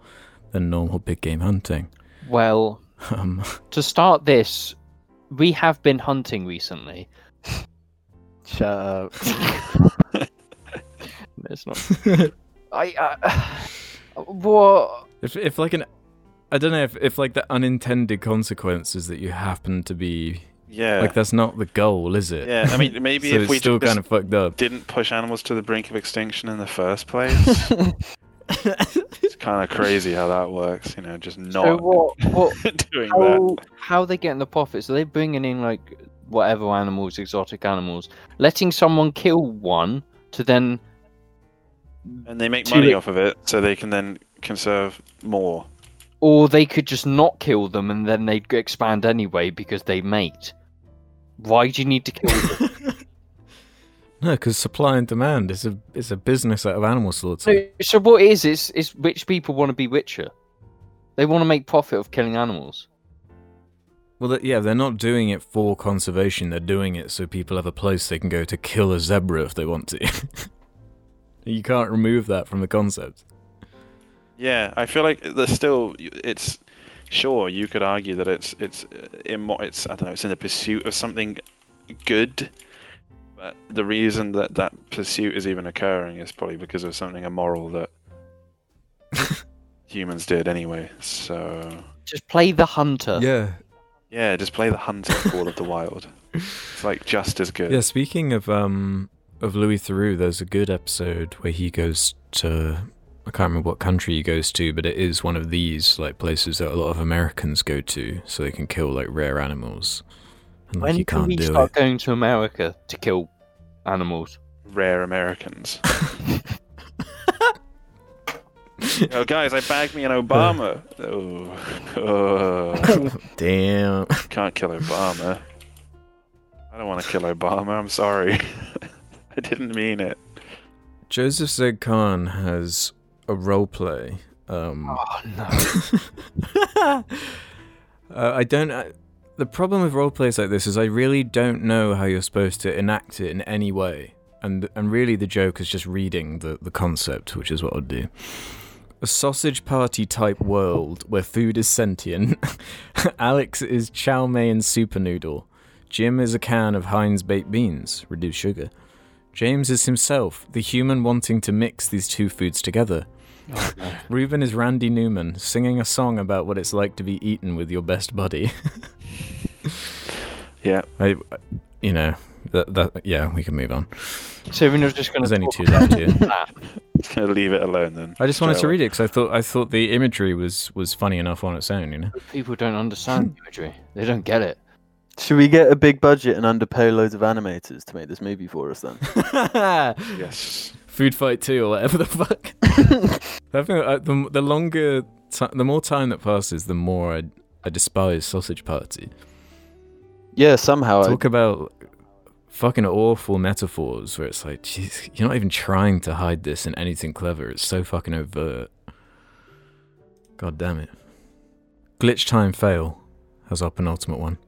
than normal big game hunting? Well, <laughs> Um, to start this, we have been hunting recently. Shut up. <laughs> It's not. I. Uh, what? if, if like an, I don't know if, if like the unintended consequences that you happen to be Yeah. like that's not the goal, is it? yeah. I mean, <laughs> maybe so if it's we still just kind of fucked up. didn't push animals to the brink of extinction in the first place, <laughs> it's kind of crazy how that works. You know, just So not what? What? doing that. How, how are they getting the profits? Are they bringing in like whatever animals, exotic animals, letting someone kill one to then? And they make money it- off of it, so they can then conserve more. Or they could just not kill them and then they'd expand anyway because they mate. Why do you need to kill them? <laughs> No, because supply and demand is a is a business out of animal slaughter. so, so what it is is is rich people want to be richer. They want to make profit of killing animals. Well, yeah, they're not doing it for conservation. They're doing it so people have a place they can go to kill a zebra if they want to. <laughs> you can't remove that from the concept. Yeah, I feel like there's still it's sure you could argue that it's it's uh, immo- it's I don't know it's in the pursuit of something good, but the reason that that pursuit is even occurring is probably because of something immoral that <laughs> humans did anyway. So Just play the hunter. Yeah, yeah, just play the hunter Call of the Wild. It's like just as good. yeah. Speaking of um of Louis Theroux, there's a good episode where he goes to I can't remember what country he goes to, but it is one of these like places that a lot of Americans go to so they can kill like rare animals. And like When you can can't we do start it. going to America to kill animals? Rare Americans. <laughs> oh, guys, I bagged me an Obama. Oh, oh, <laughs> Damn. can't kill Obama. I don't want to kill Obama. I'm sorry. <laughs> I didn't mean it. Joseph Z. Khan has a roleplay. Um, Oh no. <laughs> uh, I don't. Uh, the problem with role plays like this is I really don't know how you're supposed to enact it in any way, and and really the joke is just reading the the concept, which is what I'd do. A sausage party type world where food is sentient. <laughs> Alex is chow mein super noodle. Jim is a can of Heinz baked beans, reduced sugar. James is himself, the human wanting to mix these two foods together. Oh, no. <laughs> Ruben is Randy Newman singing a song about what it's like to be eaten with your best buddy. <laughs> Yeah. I, you know, that, that yeah, we can move on. So we're not just going to. There's to only two left here. that. <laughs> Gonna leave it alone then. I just wanted to read it because I thought I thought the imagery was was funny enough on its own. You know. People don't understand the imagery. They don't get it. Should we get a big budget and underpay loads of animators to make this movie for us then? <laughs> Yes. Food fight two or whatever the fuck. <laughs> I think uh, the the longer, ti the more time that passes, the more I I despise Sausage Party. yeah, somehow. I- Talk about fucking awful metaphors where it's like, jeez, you're not even trying to hide this in anything clever. It's so fucking overt. God damn it. Glitch time fail as our penultimate one.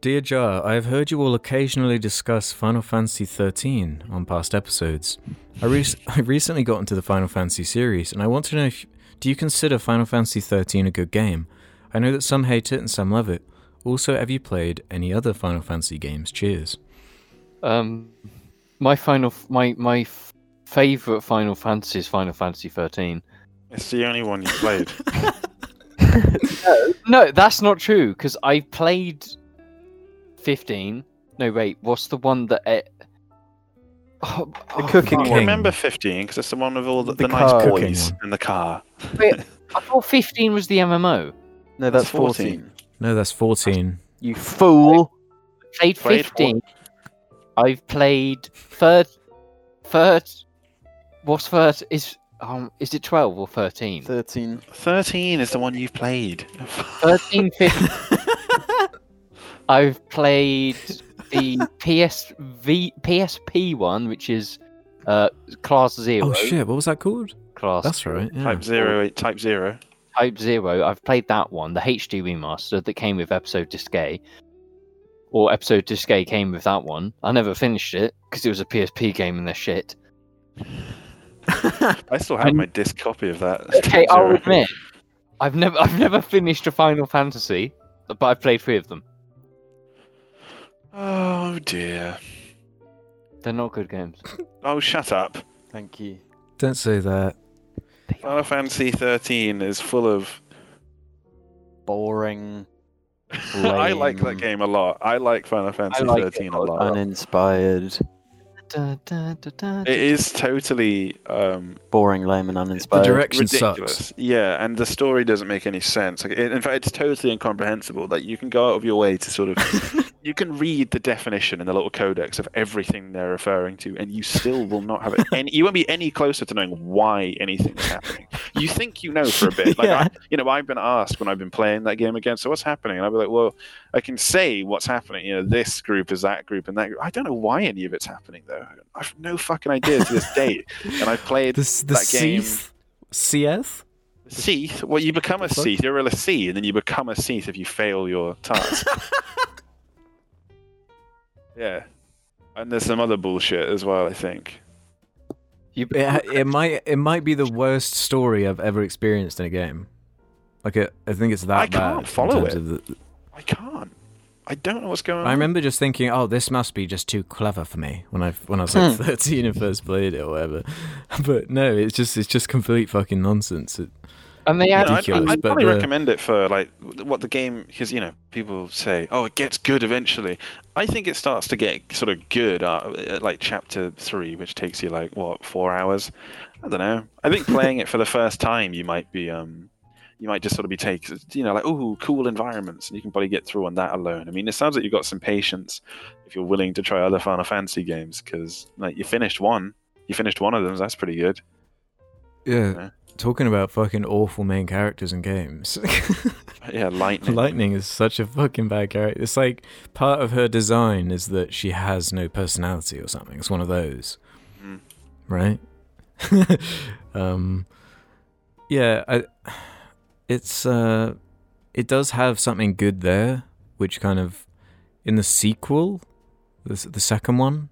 Dear Jar, I have heard you all occasionally discuss Final Fantasy XIII on past episodes. I, rec- <laughs> I recently got into the Final Fantasy series, and I want to know if do you consider Final Fantasy XIII a good game? I know that some hate it and some love it. Also, have you played any other Final Fantasy games? Cheers. Um, my final, my my f- favorite Final Fantasy is Final Fantasy 13. It's the only one you played. <laughs> No, no, that's not true because I played 15. No, wait, what's the one that? It... Oh, The oh, Cooking I King. remember 15 because it's the one with all the, The the, nice car. boys in the car. Wait, <laughs> I thought 15 was the MMO. no, that's That's 14. 14. No, that's 14. You fool! Played Played 15. I've played third. Third. What's third? Is um is it 12 or 13? 13. 13 is the one you've played. 13, <laughs> 15. I've played the <laughs> PSV PSP one, which is uh class zero. Oh shit, what was that called? Class That's right. Yeah. Type zero, type zero. Type Zero. I've played that one, the HD remaster that came with Episode Duscae. Or Episode Duscae came with that one. I never finished it because it was a PSP game and they're shit. <laughs> I still have I'm- my disc copy of that. <laughs> Okay, Type I'll admit, I've never, I've never finished a Final Fantasy, but I've played three of them. Oh dear. They're not good games. Oh, shut up. Thank you. Don't say that. Final Fantasy 13 is full of. Boring, <laughs> I like that game a lot. I like Final Fantasy like 13 a a lot. lot. uninspired, It is totally um, boring, lame, and The uninspired. direction ridiculous. sucks. Yeah, and the story doesn't make any sense. Like, in in fact, it's totally incomprehensible. Like you can go out of your way to sort of, <laughs> you can read the definition in the little codex of everything they're referring to, and you still will not have it. <laughs> Any, you won't be any closer to knowing why anything's happening. You think you know for a bit. Like Yeah. I, you know, I've been asked when I've been playing that game again. So what's happening? And I'll be like, well, I can say what's happening. You know, this group is that group and that group. I don't know why any of it's happening though. I've no fucking idea to this <laughs> day. And I've played This the that game. CS? Seath. Well, you become a The? Cie'th. You're a Seath, and then you become a Cie'th if you fail your task. <laughs> yeah. And there's some other bullshit as well. I think. You, It, it might it might be the worst story I've ever experienced in a game. Like it, I think it's that I bad. can't in follow terms it. of the- I can't. I don't know what's going on. I remember just thinking, oh, this must be just too clever for me when I when I was like Hmm. 13 and first played it or whatever. <laughs> But no, it's just it's just complete fucking nonsense. It, and they add know, I'd, ridiculous, I'd but probably the- recommend it for like what the game because you know people say, oh, it gets good eventually. I think it starts to get sort of good uh, at like chapter three, which takes you like what four hours. I don't know. I think playing it for the first time, you might be um, you might just sort of be take you know like oh cool environments, and you can probably get through on that alone. I mean, it sounds like you've got some patience if you're willing to try other Final Fantasy games because like you finished one, you finished one of them. so That's pretty good. yeah, talking about fucking awful main characters in games. <laughs> Yeah, lightning. Lightning is such a fucking bad character. It's like part of her design is that she has no personality or something. It's one of those, Mm. right? <laughs> um, yeah, I, it's uh, it does have something good there, which kind of in the sequel, the the second one,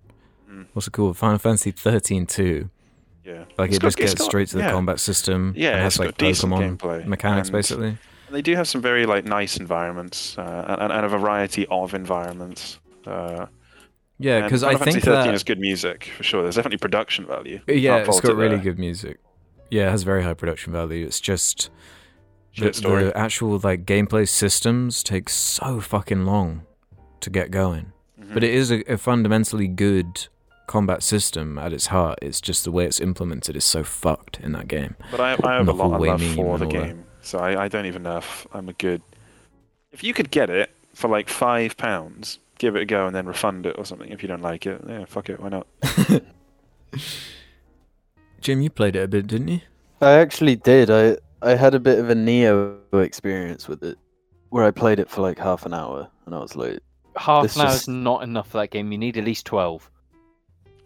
Mm. what's it called? Final Fantasy thirteen two. Yeah. Like It's it got- just gets got- straight to the yeah. combat system. Yeah, it has like Pokemon gameplay, mechanics and- basically. They do have some very like nice environments uh, and, and a variety of environments. Uh, Yeah, because I Final Fantasy think 13 that is good music for sure. There's definitely production value. yeah, it's got it really good music. Yeah, it has very high production value. It's just the, story. the actual like gameplay systems take so fucking long to get going. Mhm. But it is a, a fundamentally good combat system at its heart. It's just the way it's implemented is so fucked in that game. But I, I have the a lot of love for the all that. game, so I, I don't even know if I'm a good. If you could get it for like five pounds, give it a go and then refund it or something. If you don't like it, yeah, fuck it, why not? <laughs> <laughs> Jim, you played it a bit, didn't you? I actually did. I I had a bit of a Neo experience with it, where I played it for like half an hour, and I was like, Half It's an hour just- is not enough for that game. You need at least twelve.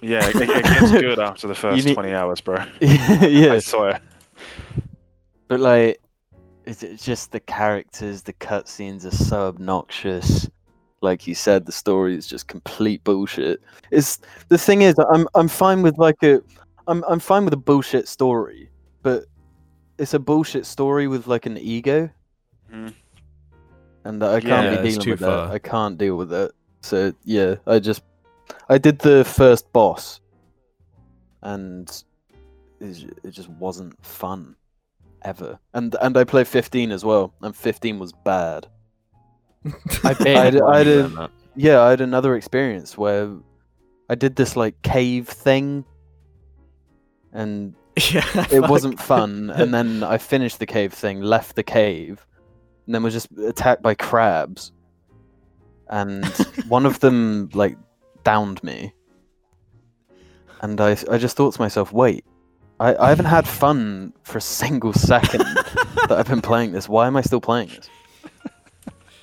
Yeah, it, it gets good <laughs> after the first need- 20 hours, bro. <laughs> yeah, I swear. but like, it's, it's just the characters, the cutscenes are so obnoxious. Like you said, the story is just complete bullshit. It's the thing is, I'm I'm fine with like a, I'm I'm fine with a bullshit story, but it's a bullshit story with like an ego. Mhm. and I can't Yeah, be dealing too with far. that. I can't deal with it. So yeah, I just I did the first boss, and it, just wasn't fun ever. And and I played 15 as well, and 15 was bad. <laughs> I bet I d- I did- that. Yeah, I had another experience where I did this like cave thing, and <laughs> yeah, it wasn't fun. <laughs> And then I finished the cave thing, left the cave, and then was just attacked by crabs. And <laughs> one of them like downed me. And I, I just thought to myself, wait, I, I haven't had fun for a single second that I've been playing this. Why am I still playing this?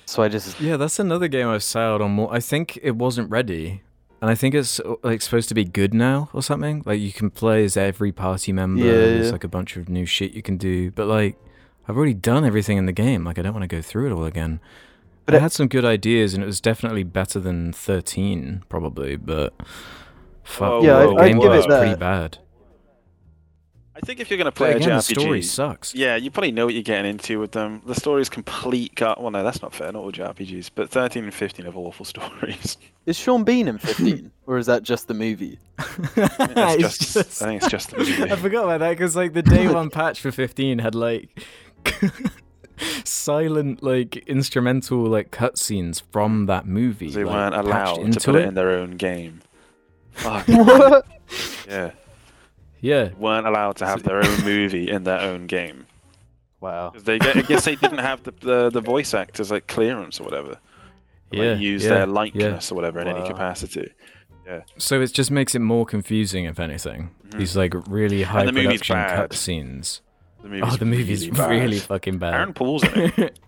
So I just Yeah, that's another game I've sailed on more. I think it wasn't ready, and I think it's like supposed to be good now or something. Like you can play as every party member. Yeah, There's like a bunch of new shit you can do, but like I've already done everything in the game. Like I don't want to go through it all again. But But it it- had some good ideas, and it was definitely better than 13, probably. But fuck, Yeah, the whoa, I'd game give was it pretty bad. I think if you're going to play again, a the JRPG, story sucks. yeah, you probably know what you're getting into with them. The story's complete gut. Well, no, that's not fair. Not all JRPGs, but 13 and 15 have awful <laughs> stories. is Sean Bean in 15, or is that just the movie? <laughs> It's It's just, I think it's just the <laughs> movie. I forgot about that because like the day one patch for 15 had like silent like instrumental like cutscenes from that movie. They like, weren't allowed to into put it in their own game. Fuck. what? yeah, Yeah, weren't allowed to have their own <laughs> movie in their own game. Wow. 'Cause they, I guess they didn't have the, the, the <laughs> voice actors like clearance or whatever. Like, yeah, use yeah, their yeah. likeness or whatever in any capacity. Yeah. So it just makes it more confusing, if anything. Mhm. These like really high the production bad. cutscenes. The movie's Oh, the movie's really, bad. really fucking bad. <laughs> Aaron Paul's in it.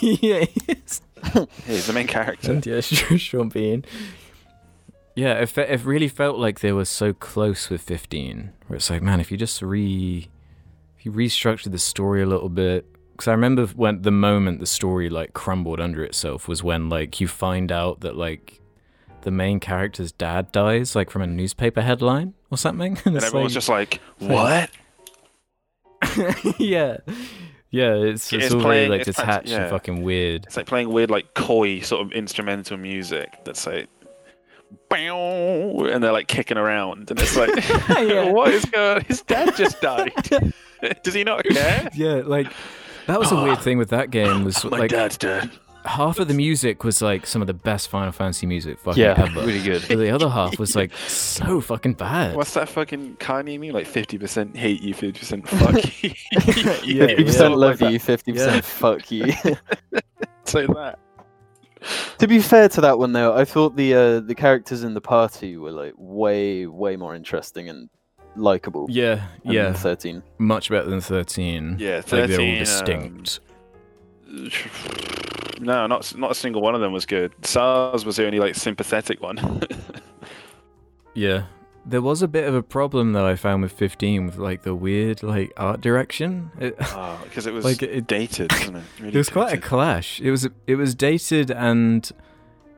yeah, he is. He's the main character. And yeah, Sh- Sean Bean. Yeah, it, fe- it really felt like they were so close with 15. Where it's like, man, if you just re, if you restructured the story a little bit, because I remember when the moment the story like crumbled under itself was when like you find out that like the main character's dad dies like from a newspaper headline or something, <laughs> and, And everyone's like, just <laughs> like, what? yeah, yeah, it's it's, It's all playing- very like it's detached yeah. and fucking weird. It's like playing weird, like coy sort of instrumental music that's like, "Bow," and they're like kicking around, and it's like, <laughs> <laughs> Yeah. what is going? His dad just died. <laughs> Does he not care? Yeah, like that was a weird thing with that game was <gasps> My like dad's dead. half of the music was like some of the best Final Fantasy music fucking Yeah, ever. really good. But the other half was like so fucking bad. What's that fucking Kanye meme? Like fifty percent hate you, fifty percent fuck you. Fifty yeah. percent love Like you, fifty percent Yeah. fuck you. Say that. To be fair to that one though, I thought the uh, the characters in the party were like way way more interesting and likable. Yeah, than yeah, 13. much better than thirteen. Yeah, like they're all 13, um, distinct. <sighs> No, not not a single one of them was good. Sazh was the only like sympathetic one. <laughs> Yeah. There was a bit of a problem though I found with 15 with like the weird like art direction. It, <laughs> ah, because it was Like, it- dated, <laughs> wasn't it? Really it was quite a clash. It was it was dated and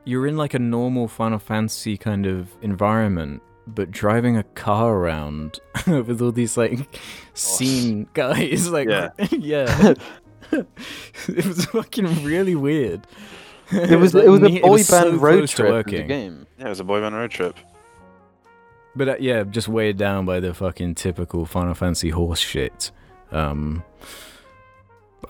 you're in like a normal Final Fantasy kind of environment, but driving a car around <laughs> with all these like scene guys like Yeah. yeah. it was fucking really weird. It was like it was a ne- boy so band road close to trip the game. Yeah, it was a boy band road trip. But uh, yeah, just weighed down by the fucking typical Final Fantasy horse shit. Um,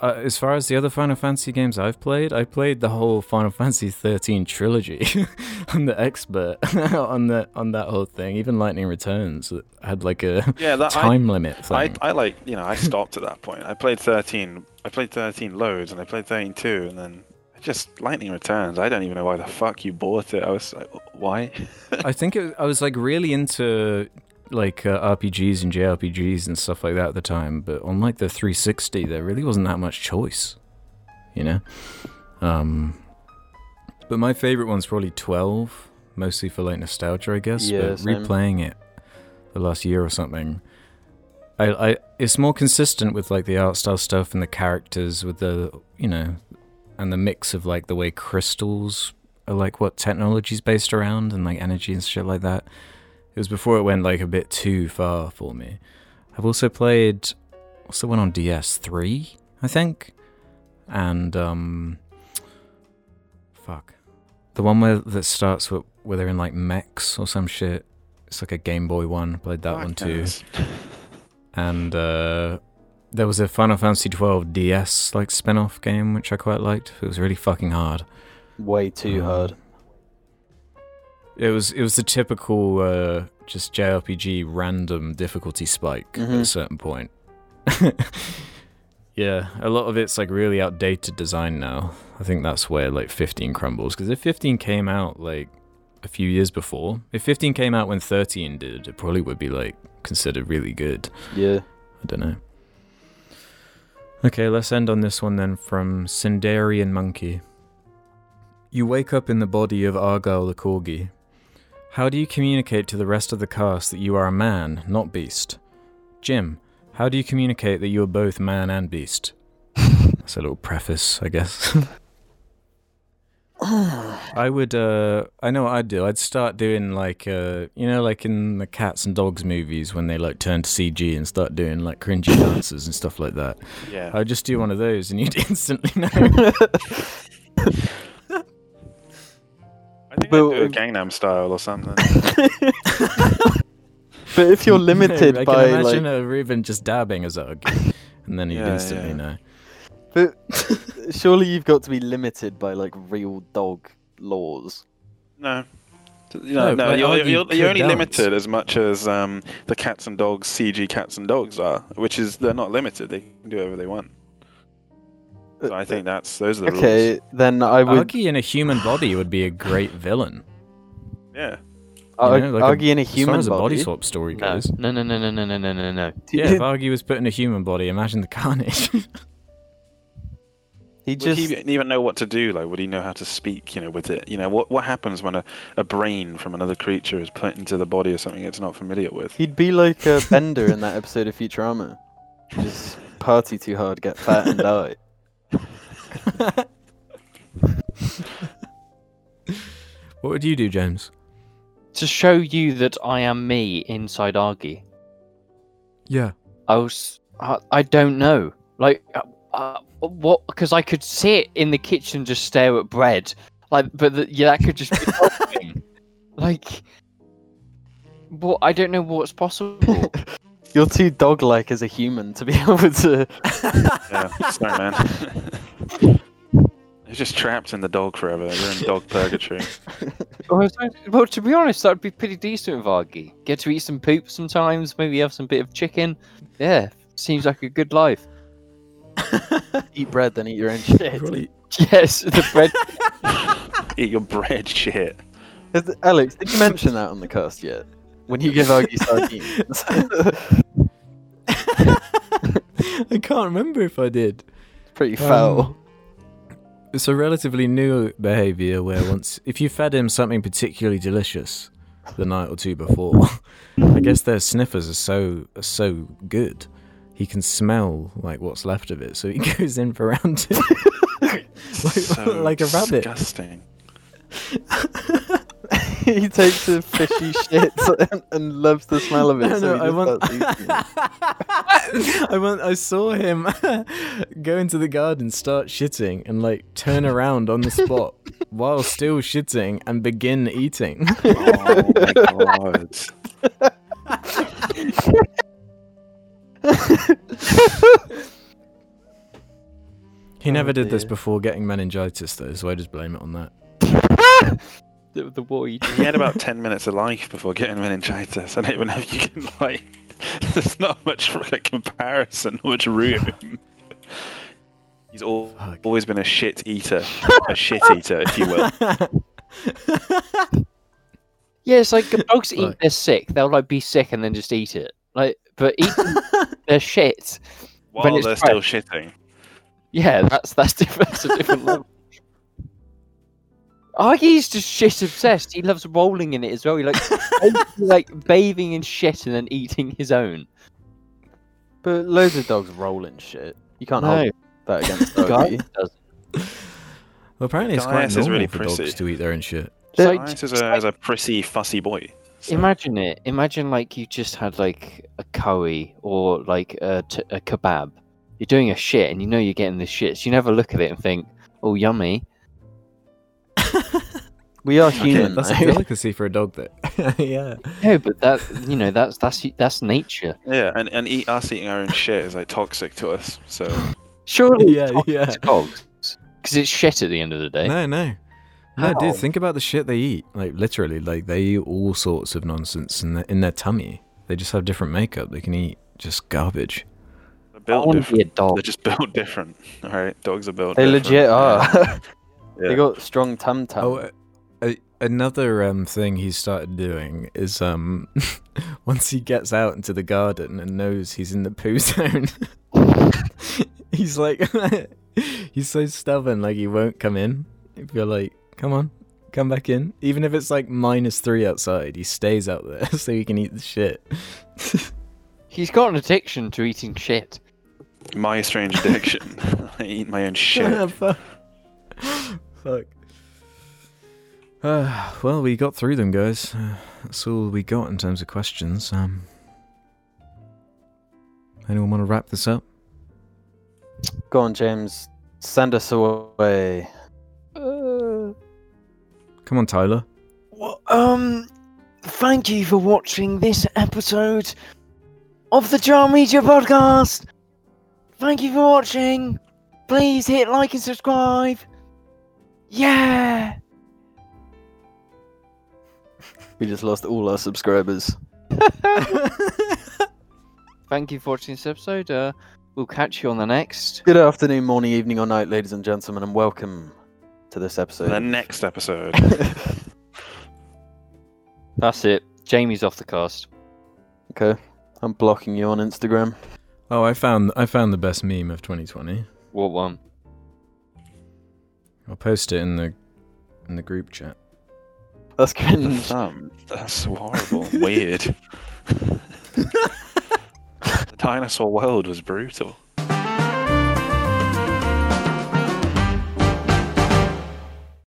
uh, as far as the other Final Fantasy games I've played, I played the whole Final <laughs> Fantasy 13 trilogy. <laughs> I'm the expert <laughs> on the on that whole thing. Even Lightning Returns had like a Yeah, that I, time limit I, thing. I like you know I stopped at that point. I played thirteen. I played thirteen loads, and I played thirteen two, and then just Lightning Returns. I don't even know why the fuck you bought it. I was like, why? I think it, I was like really into like uh, RPGs and JRPGs and stuff like that at the time, but on like the 360, there really wasn't that much choice, you know. Um, but my favorite one's probably 12, mostly for like nostalgia, I guess. Yeah, but same. replaying it the last year or something, I, I it's more consistent with like the art style stuff and the characters with the you know, and the mix of like the way crystals are like what technology's based around and like energy and shit like that. It was before it went like a bit too far for me. I've also played what's the one on DS3, I think? And um fuck. The one where that starts with where they're in like mechs or some shit. It's like a Game Boy one. Played that one too. And uh there was a Final Fantasy 12 DS like spin-off game which I quite liked. It was really fucking hard. Way too Um, hard. It was it was the typical uh, just JRPG random difficulty spike at a Mhm. certain point. <laughs> yeah, a lot of it's like really outdated design now. I think that's where like 15 crumbles because if 15 came out like a few years before, if 15 came out when 13 did, it probably would be like considered really good. Yeah. I don't know. Okay, let's end on this one then from Sindarian Monkey. You wake up in the body of Argyle the Corgi. How do you communicate to the rest of the cast that you are a man, not beast? Jim, how do you communicate that you are both man and beast? <laughs> That's a little preface, I guess. <laughs> <sighs> I would, uh, I know what I'd do. I'd start doing like, uh, you know, like in the cats and dogs movies when they like turn to CG and start doing like cringy <laughs> dances and stuff like that. Yeah. I'd just do one of those and you'd <laughs> instantly know. I think But- I'd do a Gangnam Style or something. <laughs> But if you're limited I by can imagine like, a Ruben just dabbing as Ugg, and then you'd Yeah, instantly yeah. know. But <laughs> surely you've got to be limited by like real dog laws. No. You no, no, you're, you you're, you're only dance. limited as much as um, the cats and dogs CG cats and dogs are, which is they're not limited. They can do whatever they want. So I uh, think that's those are the okay, rules. Okay, then I would. Argy in a human body would be a great villain. Yeah. Ar- you know, like Argy in a human as, as body. As body swap story goes. No, no, no, no, no, no, no, no. Yeah, <laughs> if Argy was put in a human body, imagine the carnage. <laughs> he Would just he even know what to do? Like, would he know how to speak? You know, with it. You know, what what happens when a, a brain from another creature is put into the body of something it's not familiar with? he'd be like a Bender in that episode of Futurama. Just party too hard, get fat, and die. <laughs> what would you do, James? To show you that I am me inside Argy, Yeah. I was. I, I don't know. Like, uh, what? Because I could sit in the kitchen just stare at bread. Like, but the, yeah, that could just be <laughs> helping. like, what? I don't know what's possible. <laughs> You're too dog-like as a human to be <laughs> able to. Yeah, sorry, man. You're just trapped in the dog forever. You're in dog purgatory. well, well, to be honest, that'd be pretty decent with Argy. Get to eat some poop sometimes. Maybe have some bit of chicken. Yeah, seems like a good life. <laughs> eat bread, then eat your own <laughs> shit. Probably. Yes, the bread. <laughs> Eat your bread, shit. Alex, did you mention that on the cast yet? when you give Augie sardines. I can't remember if I did. Pretty foul. Um, It's a relatively new behaviour where once, if you fed him something particularly delicious the night or two before, I guess their sniffers are so are so good, he can smell like what's left of it. So he <laughs> goes in for round two, <laughs> like, So <laughs> like a rabbit. Disgusting. he takes a fishy shit and, and loves the smell of it. No, so no, he I just want. starts eating it. I want. I saw him go into the garden, start shitting, and like turn around on the spot while still shitting and begin eating. Oh my god. He oh, never Oh, did this before getting meningitis, though, so I just blame it on that. <laughs> The, the void. He had about 10 minutes of life before getting meningitis. I don't even know if you can, like, <laughs> there's not much like, comparison, not much room. He's al- Fuck. always been a shit eater. a shit eater, if you will. <laughs> Yeah, it's like dogs eat Like- their sick. They'll like be sick and then just eat it. Like, but eating <laughs> their shit. While it's they're still shitting. Yeah, that's that's different. That's a different level. Oh, Augie's just shit obsessed. He loves rolling in it as well. He like <laughs> like bathing in shit and then eating his own. But loads of dogs roll in shit. You can't No, hold that <laughs> against Guy Augie. does. Well, apparently it's quite Gaius is normal really for prissy. dogs to eat their own shit. It's like, Gaius is a, is a prissy, fussy boy. So- imagine it. Imagine like you just had like a curry or like a, t- a kebab. You're doing a shit and you know you're getting the shits. So you never look at it and think, "Oh, yummy." <laughs> We are Okay, human. that's a delicacy for a dog, though. <laughs> yeah. No, but that you know that's that's that's nature. Yeah, and, and eat, us eating our own shit is like toxic to us. So Surely, <laughs> Yeah, yeah. dogs, because it's shit at the end of the day. No, no. No, How? dude, think about the shit they eat. Like, literally, like, they eat all sorts of nonsense in their, in their tummy. They just have different makeup. They can eat just garbage. they're I built want to be a different. dog. They're just <laughs> built different. All right, dogs are built. They different. legit are. Yeah. <laughs> they got strong tum tum. Oh, a, another um, thing he started doing is um, <laughs> once he gets out into the garden and knows he's in the poo zone, he's like, he's so stubborn, like he won't come in. If you're like, come on, come back in, even if it's like minus three outside, he stays out there <laughs> so he can eat the shit. <laughs> He's got an addiction to eating shit. My strange addiction. <laughs> I eat my own shit. Fuck. Fuck. Uh, <sighs> well, we got through them, guys. Uh, <sighs> that's all we got in terms of questions. Um, anyone want to wrap this up? Go on, James. Send us away. Come on, Tyler. Well, um, thank you for watching this episode of the Jar Media Podcast. Thank you for watching. Please hit like and subscribe. Yeah. <laughs> We just lost all our subscribers. <laughs> Thank you for watching this episode. Uh, we'll catch you on the next. Good afternoon, morning, evening, or night, ladies and gentlemen, and welcome to this episode. The next episode. <laughs> That's it. Jamie's off the cast. okay, I'm blocking you on Instagram. Oh, I found I found the best meme of 2020. What one? I'll post it in the in the group chat. That's cringe. Thumb. <laughs> That's horrible. Weird. <laughs> the dinosaur world was brutal.